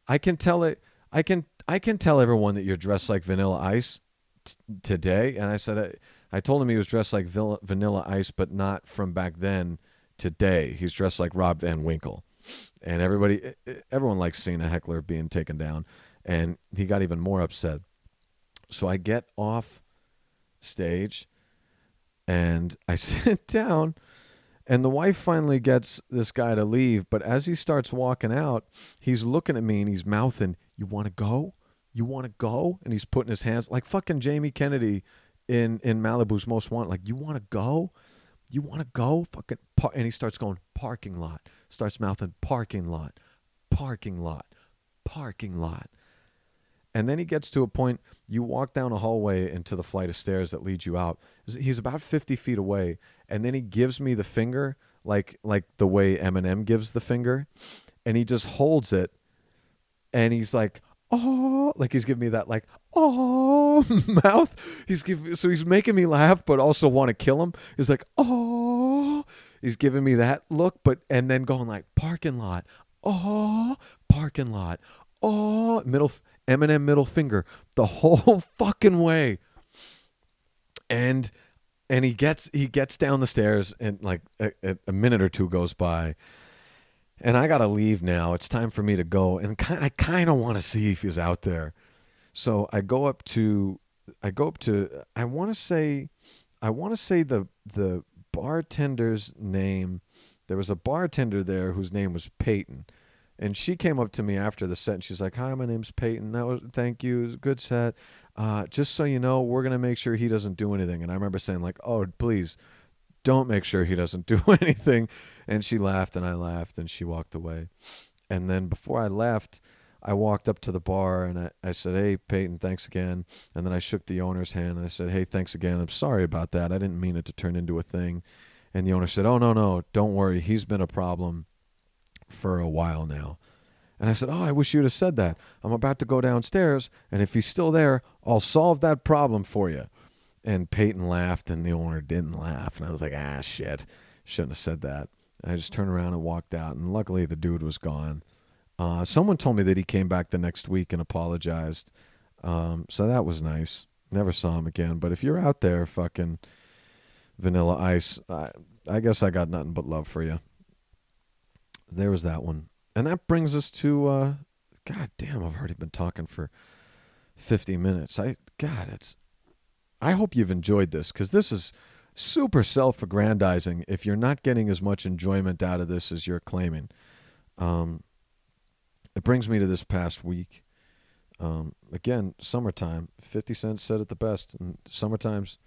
I can tell it i can i can tell everyone that you're dressed like vanilla ice t- today. And i said I, I told him he was dressed like vil- vanilla ice but not from back then today. He's dressed like rob van winkle. And everybody everyone likes seeing a heckler being taken down. And he got even more upset. So i get off stage and i sit down and the wife finally gets this guy to leave but as he starts walking out he's looking at me and he's mouthing you want to go? You want to go? And he's putting his hands like fucking jamie kennedy in in malibu's most wanted like you want to go? You want to go? Fucking par-. and he starts going parking lot. Starts mouthing parking lot parking lot parking lot. And then he gets to a point you walk down a hallway into the flight of stairs that leads you out. He's about 50 feet away and then he gives me the finger like like the way eminem gives the finger and he just holds it and he's like oh, like he's giving me that like oh mouth. He's giving so he's making me laugh, but also want to kill him. He's like oh, he's giving me that look, but and then going like parking lot, oh parking lot, oh middle Eminem middle finger the whole fucking way, and and he gets he gets down the stairs and like a, a minute or two goes by and I gotta leave now. It's time for me to go, and I kind of want to see if he's out there. So I go up to, I go up to, I want to say, I want to say the the bartender's name. There was a bartender there whose name was Peyton, and she came up to me after the set. and She's like, "Hi, my name's Peyton. That was thank you. Was good set. Uh, just so you know, we're gonna make sure he doesn't do anything." And I remember saying like, "Oh, please." Don't make sure he doesn't do anything and she laughed and I laughed and she walked away. And then before I left, I walked up to the bar and I, I said, Hey, Peyton, thanks again. And then I shook the owner's hand and I said, Hey, thanks again. I'm sorry about that. I didn't mean it to turn into a thing. And the owner said, Oh, no, no, don't worry. He's been a problem for a while now. And I said, Oh, I wish you'd have said that. I'm about to go downstairs, and if he's still there, I'll solve that problem for you. And Peyton laughed, and the owner didn't laugh. And I was like, Ah, shit. Shouldn't have said that. I just turned around and walked out, and luckily the dude was gone. Uh, someone told me that he came back the next week and apologized, um, so that was nice. Never saw him again. But if you're out there, fucking Vanilla Ice, I, I guess I got nothing but love for you. There was that one, and that brings us to. Uh, God damn, I've already been talking for fifty minutes. I God, it's. I hope you've enjoyed this because this is super self aggrandizing if you're not getting as much enjoyment out of this as you're claiming. Um, it brings me to this past week. Um, again, summertime. 50 Cent said it the best. And summertime's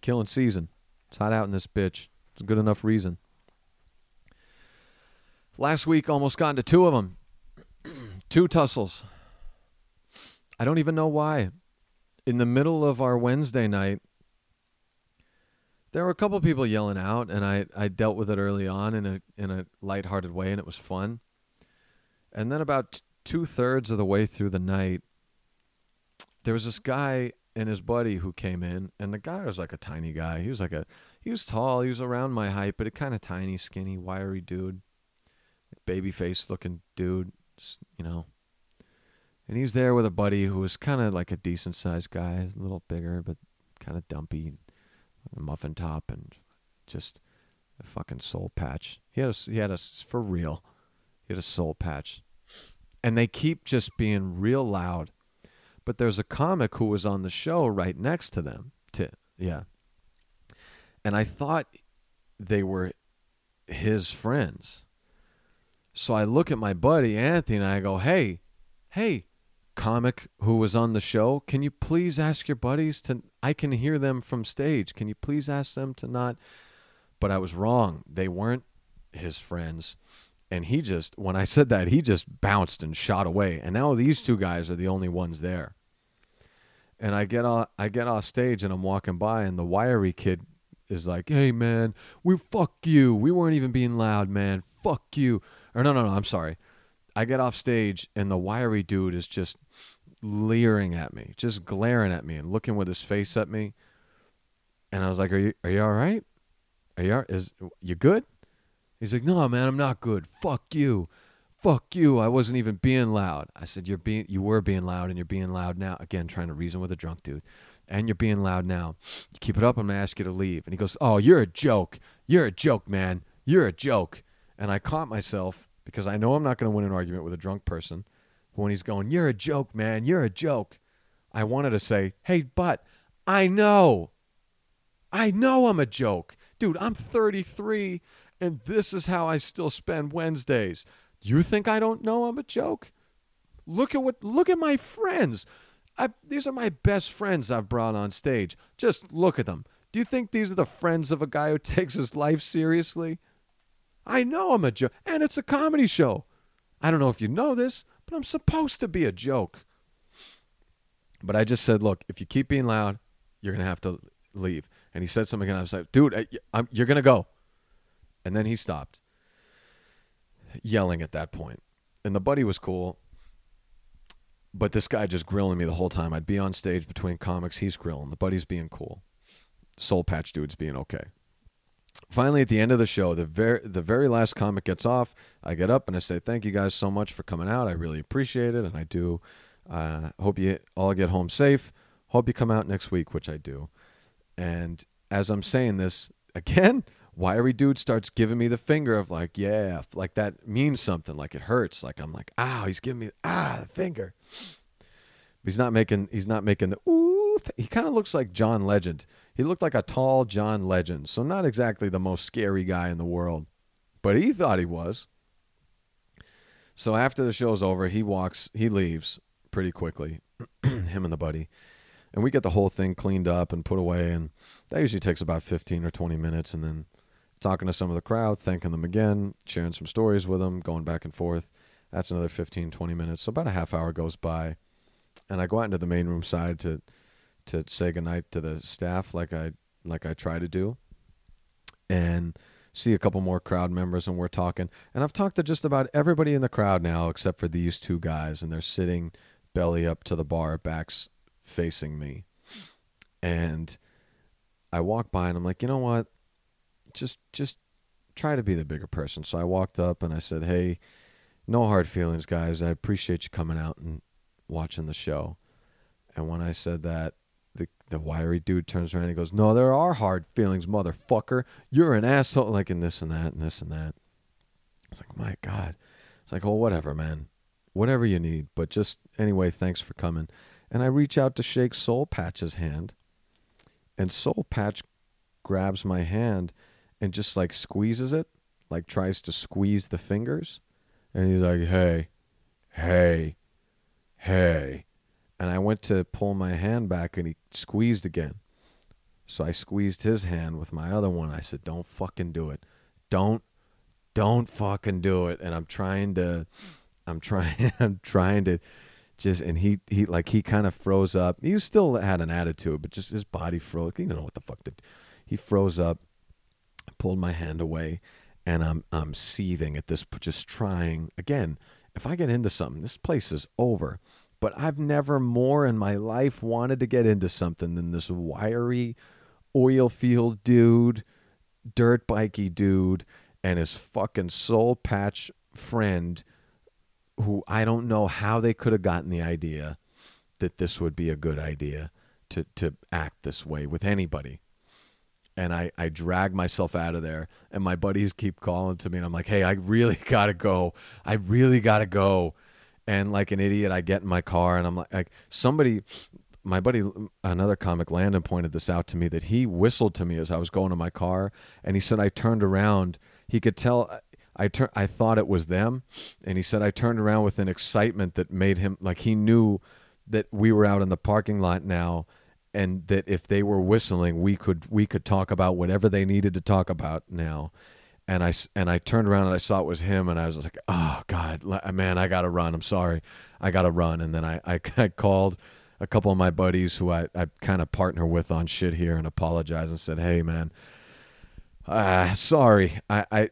killing season. It's hot out in this bitch. It's a good enough reason. Last week, almost got into two of them. two tussles. I don't even know why. In the middle of our Wednesday night, there were a couple people yelling out, and I, I dealt with it early on in a in a lighthearted way, and it was fun. And then about two thirds of the way through the night, there was this guy and his buddy who came in, and the guy was like a tiny guy. He was like a he was tall, he was around my height, but a kind of tiny, skinny, wiry dude, baby face looking dude, you know. And he was there with a buddy who was kind of like a decent sized guy, a little bigger, but kind of dumpy muffin top and just a fucking soul patch. He had a, he had a for real. He had a soul patch. And they keep just being real loud. But there's a comic who was on the show right next to them. To yeah. And I thought they were his friends. So I look at my buddy Anthony and I go, "Hey, hey, comic who was on the show, can you please ask your buddies to I can hear them from stage. Can you please ask them to not but I was wrong. They weren't his friends. And he just when I said that, he just bounced and shot away. And now these two guys are the only ones there. And I get off I get off stage and I'm walking by and the wiry kid is like, "Hey man, we fuck you. We weren't even being loud, man. Fuck you." Or no, no, no, I'm sorry. I get off stage and the wiry dude is just leering at me, just glaring at me and looking with his face at me. And I was like, "Are you are you all right? Are you is you good?" He's like, "No, man, I'm not good. Fuck you." Fuck you. I wasn't even being loud. I said, You're being you were being loud and you're being loud now. Again, trying to reason with a drunk dude. And you're being loud now. Keep it up, I'm gonna ask you to leave. And he goes, Oh, you're a joke. You're a joke, man. You're a joke. And I caught myself because I know I'm not going to win an argument with a drunk person. But when he's going, You're a joke, man, you're a joke, I wanted to say, Hey, but I know. I know I'm a joke. Dude, I'm 33 and this is how I still spend Wednesdays. You think I don't know I'm a joke? Look at what look at my friends. I, these are my best friends I've brought on stage. Just look at them. Do you think these are the friends of a guy who takes his life seriously? I know I'm a joke, and it's a comedy show. I don't know if you know this, but I'm supposed to be a joke. But I just said, look, if you keep being loud, you're gonna have to leave. And he said something, and I was like, dude, I, I'm, you're gonna go. And then he stopped yelling at that point, and the buddy was cool. but this guy just grilling me the whole time. I'd be on stage between comics, he's grilling. The buddy's being cool. Soul Patch dude's being okay. Finally, at the end of the show, the very the very last comic gets off. I get up and I say, "Thank you guys so much for coming out. I really appreciate it, and I do. Uh, hope you all get home safe. Hope you come out next week, which I do." And as I'm saying this again, wiry dude starts giving me the finger of like, "Yeah, like that means something. Like it hurts. Like I'm like, ah, he's giving me ah the finger." He's not making he's not making the ooh. th- He kind of looks like John Legend. He looked like a tall John Legend, so not exactly the most scary guy in the world, but he thought he was. So after the show's over, he walks, he leaves pretty quickly, him and the buddy, and we get the whole thing cleaned up and put away, and that usually takes about fifteen or twenty minutes, and then talking to some of the crowd, thanking them again, sharing some stories with them, going back and forth. That's another 15, 20 minutes. So about a half hour goes by, and I go out into the main room side to to say goodnight to the staff like I like I try to do and see a couple more crowd members and we're talking. And I've talked to just about everybody in the crowd now except for these two guys and they're sitting belly up to the bar backs facing me. And I walk by and I'm like you know what? Just just try to be the bigger person. So I walked up and I said hey no hard feelings guys. I appreciate you coming out and watching the show. And when I said that the wiry dude turns around and goes, "No, there are hard feelings, motherfucker. You're an asshole." Like in this and that and this and that. It's like, "My God." It's like, "Oh, whatever, man. Whatever you need." But just anyway, thanks for coming. And I reach out to shake Soul Patch's hand, and Soul Patch grabs my hand and just like squeezes it, like tries to squeeze the fingers, and he's like, "Hey, hey, hey." And I went to pull my hand back and he squeezed again. So I squeezed his hand with my other one. I said, "Don't fucking do it. Don't don't fucking do it." And I'm trying to I'm trying I'm trying to just and he he like he kind of froze up. He still had an attitude, but just his body froze. You know what the fuck did. He froze up, pulled my hand away, and I'm I'm seething at this, just trying again. If I get into something, this place is over but I've never more in my life wanted to get into something than this wiry oil field dude, dirt bikey dude, and his fucking soul patch friend who I don't know how they could have gotten the idea that this would be a good idea to, to act this way with anybody. And I, I drag myself out of there, and my buddies keep calling to me, and I'm like, hey, I really gotta go. I really gotta go and like an idiot i get in my car and i'm like, like somebody my buddy another comic landon pointed this out to me that he whistled to me as i was going to my car and he said i turned around. He could tell i tur- i thought it was them and he said i turned around with an excitement that made him like he knew that we were out in the parking lot now and that if they were whistling we could we could talk about whatever they needed to talk about now and I and I turned around and I saw it was him, and I was like, "Oh God, man, I gotta run. I'm sorry, I gotta run." And then I I, I called a couple of my buddies who I, I kind of partner with on shit here and apologized and said, "Hey, man, uh, sorry, I, I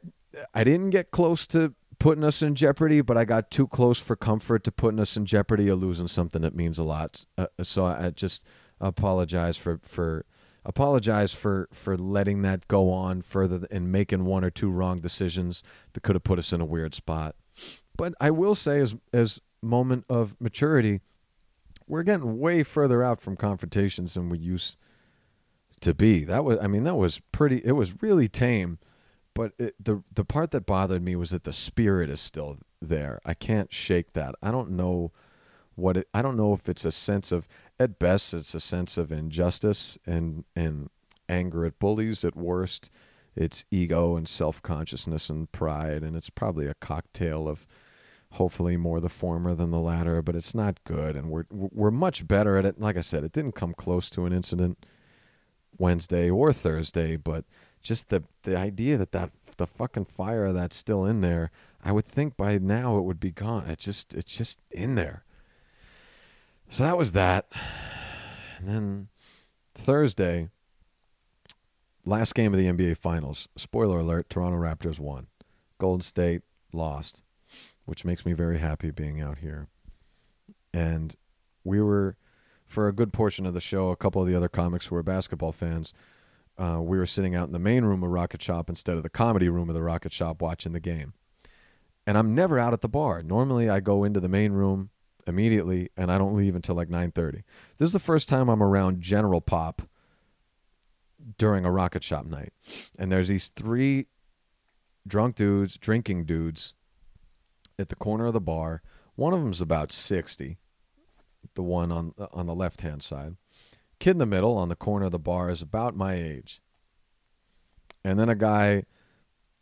I didn't get close to putting us in jeopardy, but I got too close for comfort to putting us in jeopardy of losing something that means a lot. Uh, so I just apologize for for." Apologize for for letting that go on further and making one or two wrong decisions that could have put us in a weird spot. But I will say, as as moment of maturity, we're getting way further out from confrontations than we used to be. That was, I mean, that was pretty. It was really tame. But it, the the part that bothered me was that the spirit is still there. I can't shake that. I don't know what it, I don't know if it's a sense of at best it's a sense of injustice and and anger at bullies. At worst it's ego and self-consciousness and pride. And it's probably a cocktail of hopefully more the former than the latter but it's not good. And we're we're much better at it. Like i said it didn't come close to an incident wednesday or thursday but just the the idea that that the fucking fire that's still in there i would think by now it would be gone. It just it's just in there so that was that. And then Thursday, last game of the NBA Finals. Spoiler alert Toronto Raptors won. Golden State lost, which makes me very happy being out here. and we were for a good portion of the show. A couple of the other comics who were basketball fans. Uh, we were sitting out in the main room of Rocket Shop instead of the comedy room of the Rocket Shop watching the game. And I'm never out at the bar. Normally, I go into the main room immediately, and I don't leave until like 9:30. This is the first time I'm around General Pop during a Rocket Shop night, and there's these three drunk dudes, drinking dudes, at the corner of the bar. One of them's about 60, the one on uh, on the left hand side. Kid in the middle on the corner of the bar is about my age. And then a guy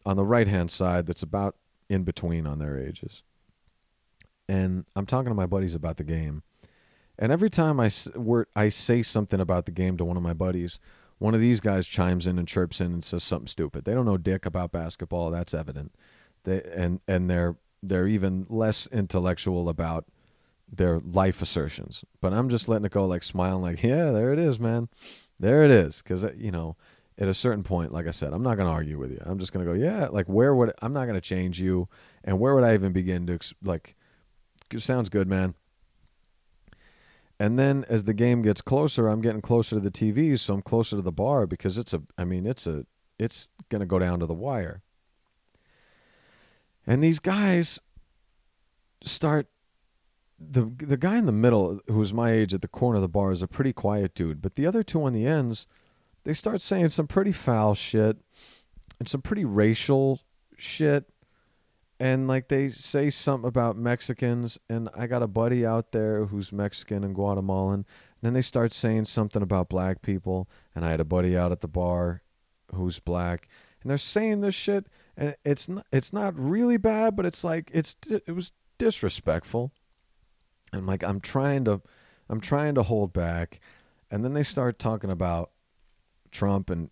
on the right hand side that's about in between on their ages. And I'm talking to my buddies about the game. And every time I, I say something about the game to one of my buddies, one of these guys chimes in and chirps in and says something stupid. They don't know dick about basketball. That's evident. They and and they're they're even less intellectual about their life assertions. But I'm just letting it go, like smiling, like yeah, there it is, man, there it is. Because uh, you know, at a certain point, like I said, I'm not going to argue with you. I'm just going to go, yeah, like where would I'm not going to change you, and where would I even begin to like? Sounds good, man. And then as the game gets closer, I'm getting closer to the TV, so I'm closer to the bar because it's a I mean, it's a it's going to go down to the wire. And these guys start the the guy in the middle who's my age at the corner of the bar is a pretty quiet dude, but the other two on the ends, they start saying some pretty foul shit and some pretty racial shit and like they say something about Mexicans, and I got a buddy out there who's Mexican and Guatemalan. And then they start saying something about black people, and I had a buddy out at the bar who's black, and they're saying this shit, and it's not, it's not really bad, but it's like it's it was disrespectful. And like I'm trying to, I'm trying to hold back, and then they start talking about Trump and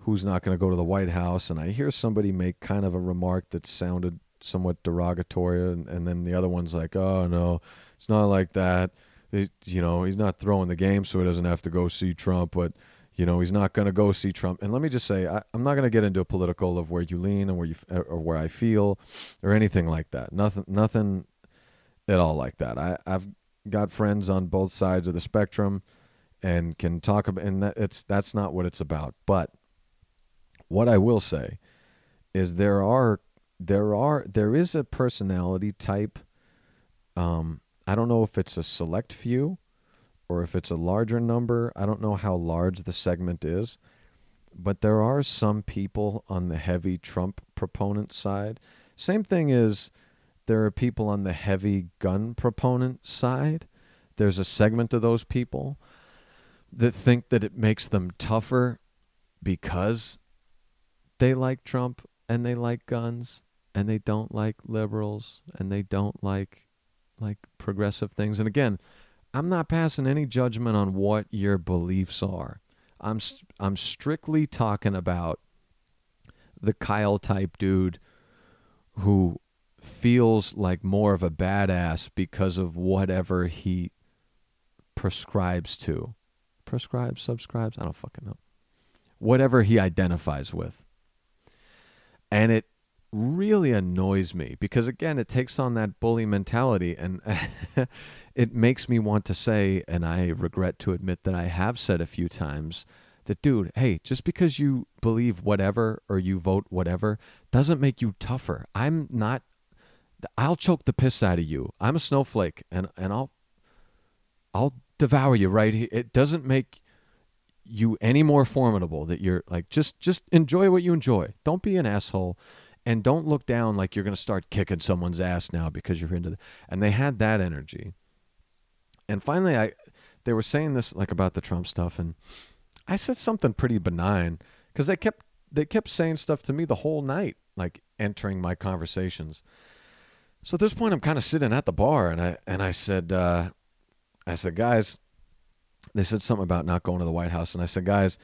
who's not going to go to the White House, and I hear somebody make kind of a remark that sounded somewhat derogatory, and, and then the other one's like, "Oh no, it's not like that. It, you know, he's not throwing the game, so he doesn't have to go see Trump, but." You know he's not going to go see Trump, and let me just say I, I'm not going to get into a political of where you lean and where you uh, or where I feel, or anything like that. Nothing, nothing at all like that. I, I've got friends on both sides of the spectrum, and can talk about, and that, it's that's not what it's about. But what I will say is there are there are there is a personality type. Um, I don't know if it's a select few or if it's a larger number. I don't know how large the segment is, but there are some people on the heavy Trump proponent side. Same thing is there are people on the heavy gun proponent side. There's a segment of those people that think that it makes them tougher because they like Trump and they like guns and they don't like liberals and they don't like like progressive things. And again, I'm not passing any judgment on what your beliefs are. I'm I'm strictly talking about the Kyle type dude who feels like more of a badass because of whatever he prescribes to. Prescribes, subscribes, I don't fucking know. Whatever he identifies with. And it really annoys me because again it takes on that bully mentality and it makes me want to say and I regret to admit that I have said a few times that dude hey just because you believe whatever or you vote whatever doesn't make you tougher. I'm not I'll choke the piss out of you. I'm a snowflake and and I'll I'll devour you right here it doesn't make you any more formidable that you're like just just enjoy what you enjoy. Don't be an asshole and don't look down like you're going to start kicking someone's ass now because you're into the and they had that energy. And finally i they were saying this like about the trump stuff and i said something pretty benign because they kept they kept saying stuff to me the whole night like entering my conversations. So at this point i'm kind of sitting at the bar and i and i said uh i said guys they said something about not going to the white house and i said guys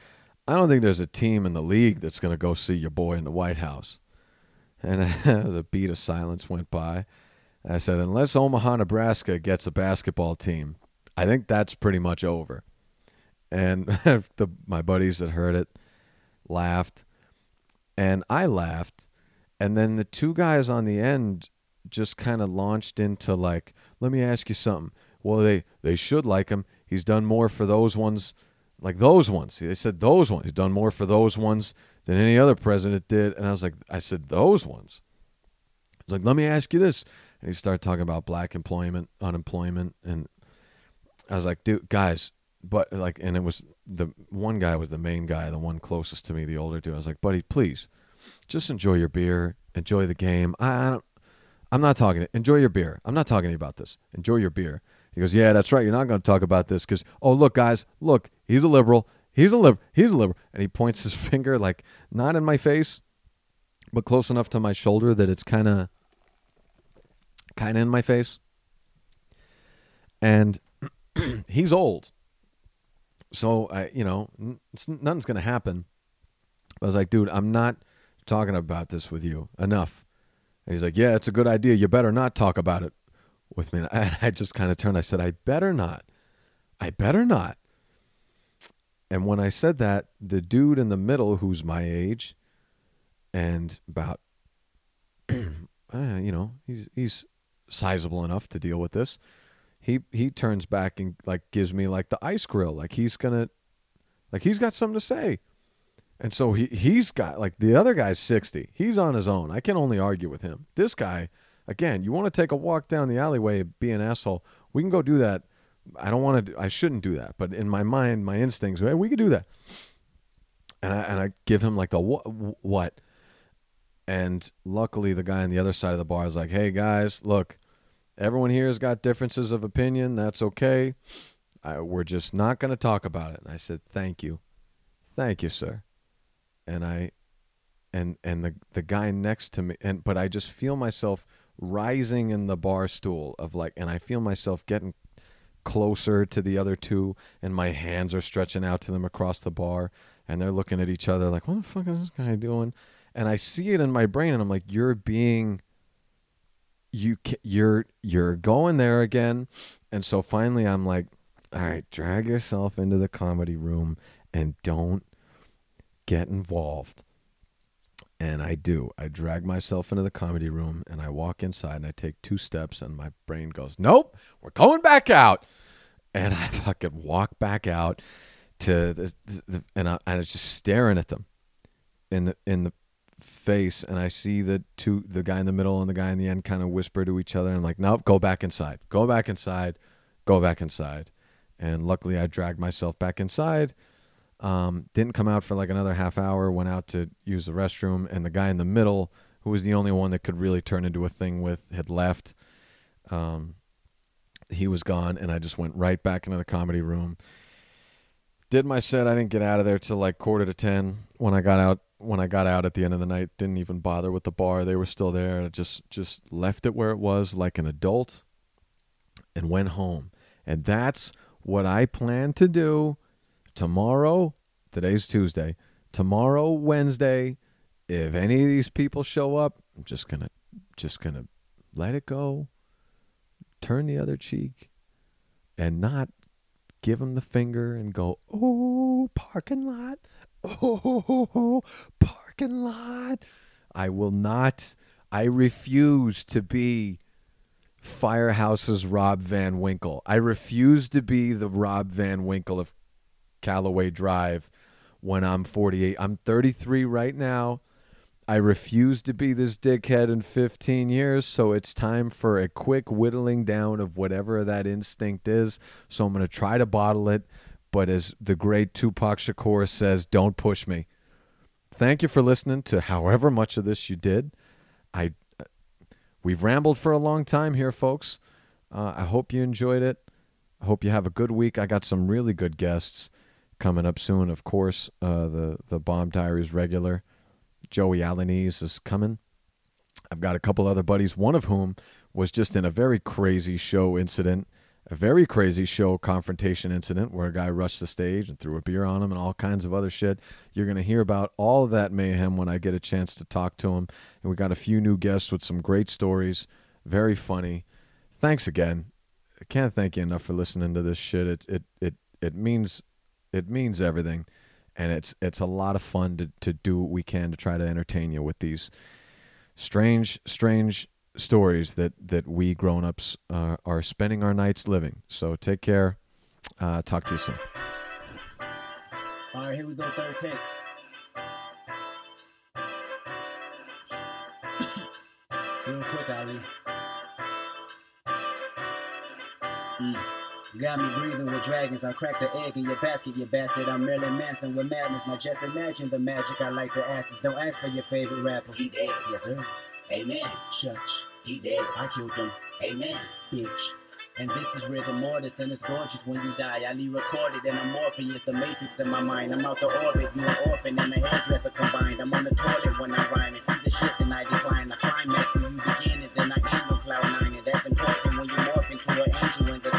i don't think there's a team in the league that's going to go see your boy in the white house and the beat of silence went by. I said, unless Omaha, Nebraska gets a basketball team, I think that's pretty much over. And the, my buddies that heard it laughed, and I laughed. And then the two guys on the end just kind of launched into like, let me ask you something. well, they they should like him. He's done more for those ones, like those ones. They said those ones. He's done more for those ones than any other president did. And I was like, I said those ones. He's like, let me ask you this. And he started talking about black employment, unemployment, and I was like, dude, guys, but like, and it was the one guy was the main guy, the one closest to me, the older dude. I was like, buddy, please, just enjoy your beer, enjoy the game. I, I don't, I'm not talking. Enjoy your beer. I'm not talking to you about this. Enjoy your beer. He goes, yeah, that's right. You're not going to talk about this because, oh, look, guys, look, he's a liberal. He's a liberal. He's a liberal. And he points his finger, like, not in my face, but close enough to my shoulder that it's kind of, kind of in my face. And he's old. So, I, you know, nothing's going to happen. I was like, dude, I'm not talking about this with you. Enough. And he's like, yeah, it's a good idea. You better not talk about it with me. And I just kind of turned. I said, I better not. I better not. And when I said that, the dude in the middle, who's my age, and about, uh, you know, he's he's sizable enough to deal with this. He he turns back and like gives me like the ice grill, like he's gonna, like he's got something to say. And so he he's got like the other guy's 60. He's on his own. I can only argue with him. This guy, again, you want to take a walk down the alleyway be an asshole. We can go do that. I don't want to I shouldn't do that, but in my mind, my instincts, hey, we could do that. And I and I give him like the what what and luckily the guy on the other side of the bar is like, "Hey guys, look, everyone here has got differences of opinion. That's okay. I, we're just not going to talk about it." And I said, "Thank you. Thank you, sir." and I and and the the guy next to me and but I just feel myself rising in the bar stool of like and I feel myself getting closer to the other two and my hands are stretching out to them across the bar and they're looking at each other like what the fuck is this guy doing and I see it in my brain and I'm like you're being you you're you're going there again and so finally I'm like all right drag yourself into the comedy room and don't get involved. And I do. I drag myself into the comedy room and I walk inside and I take two steps and my brain goes, Nope, we're going back out. And I fucking walk back out to the, the and I and it's just staring at them in the in the face and I see the two the guy in the middle and the guy in the end kind of whisper to each other and I'm like, Nope, go back inside. Go back inside. Go back inside. And luckily I dragged myself back inside um, didn't come out for like another half hour. Went out to use the restroom, and the guy in the middle, who was the only one that could really turn into a thing with, had left. Um, he was gone, and I just went right back into the comedy room. Did my set. I didn't get out of there till like quarter to ten. When I got out, when I got out at the end of the night, didn't even bother with the bar. They were still there. I just just left it where it was, like an adult, and went home. And that's what I plan to do tomorrow, today's Tuesday, tomorrow, Wednesday, if any of these people show up, I'm just going to just going to let it go, turn the other cheek and not give them the finger and go, "Oh, parking lot. Oh, parking lot." I will not I refuse to be Firehouse's Rob Van Winkle. I refuse to be the Rob Van Winkle of Calloway Drive when I'm 48. I'm 33 right now. I refuse to be this dickhead in 15 years, so it's time for a quick whittling down of whatever that instinct is. So I'm going to try to bottle it, but as the great Tupac Shakur says, don't push me. Thank you for listening to however much of this you did. I we've rambled for a long time here, folks. Uh, I hope you enjoyed it. I hope you have a good week. I got some really good guests coming up soon. Of course, uh, the the Bomb Diaries regular Joey Alaniz is coming. I've got a couple other buddies, one of whom was just in a very crazy show incident, a very crazy show confrontation incident where a guy rushed the stage and threw a beer on him and all kinds of other shit. You're going to hear about all that mayhem when I get a chance to talk to him. And we got a few new guests with some great stories, very funny. Thanks again. I can't thank you enough for listening to this shit. It it it it means it means everything, and it's it's a lot of fun to to do what we can to try to entertain you with these strange, strange stories that that we grown ups uh, are spending our nights living. So take care. Uh, talk to you soon. All right, here we go, third take. Real quick, Ali. Mm. Got me breathing with dragons. I cracked the egg in your basket, you bastard. I'm Marilyn Manson with madness. Now just imagine the magic I like to ask is don't ask for your favorite rapper. He dead. Yes, sir. Amen. Church. He dead. I killed him. Amen. bitch. And this is rigor mortis, and it's gorgeous when you die. I leave recorded, and I'm Morpheus, the matrix in my mind. I'm out the orbit, you an orphan and a hairdresser combined. I'm on the toilet when I rhyme. If you the shit, then I decline. I climax when you begin, and then I end on cloud nine. And that's important when you morph into an angel in the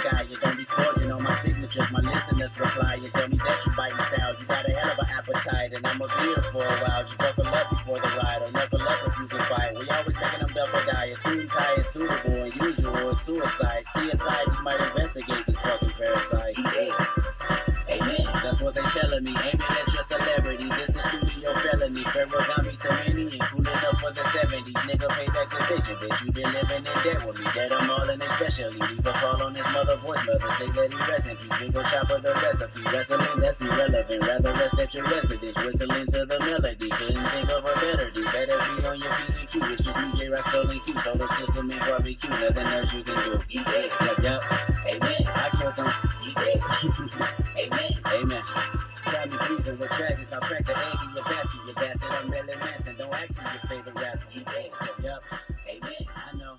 on my listeners reply and tell me that you biting style. You got a hell of an appetite, and I'ma be here for a while. Just buckle up before the ride, or knuckle up if you can fight. We always making them double die. Tie is suitable, and usual is suicide. CSI just might investigate this fucking parasite. Dead. Amen. That's what they telling me. Aiming at your celebrity. This is studio felony. Pharaoh got me to many and cool enough for the 70s. Nigga pay paid exhibition. Bitch, you been living in debt with me. Dead I'm all in especially. Leave a call on his mother voice. Mother say that he rest in peace. Big ol' chopper the recipe. Wrestling, that's irrelevant. Rather rest at your residence. Whistling to the melody. Couldn't think of a better D. Better be on your P and Q. It's just me, Jay Rock, Soul and Q. Solar system and barbecue. Nothing else you can do. Yup, yup. Amen. I killed him. Amen. Amen. Got me breathing with dragons. I crack the egg in your basket, you bastard. I'm Marilyn Manson. Don't ask me your favorite rapper. Yep. Amen. I know.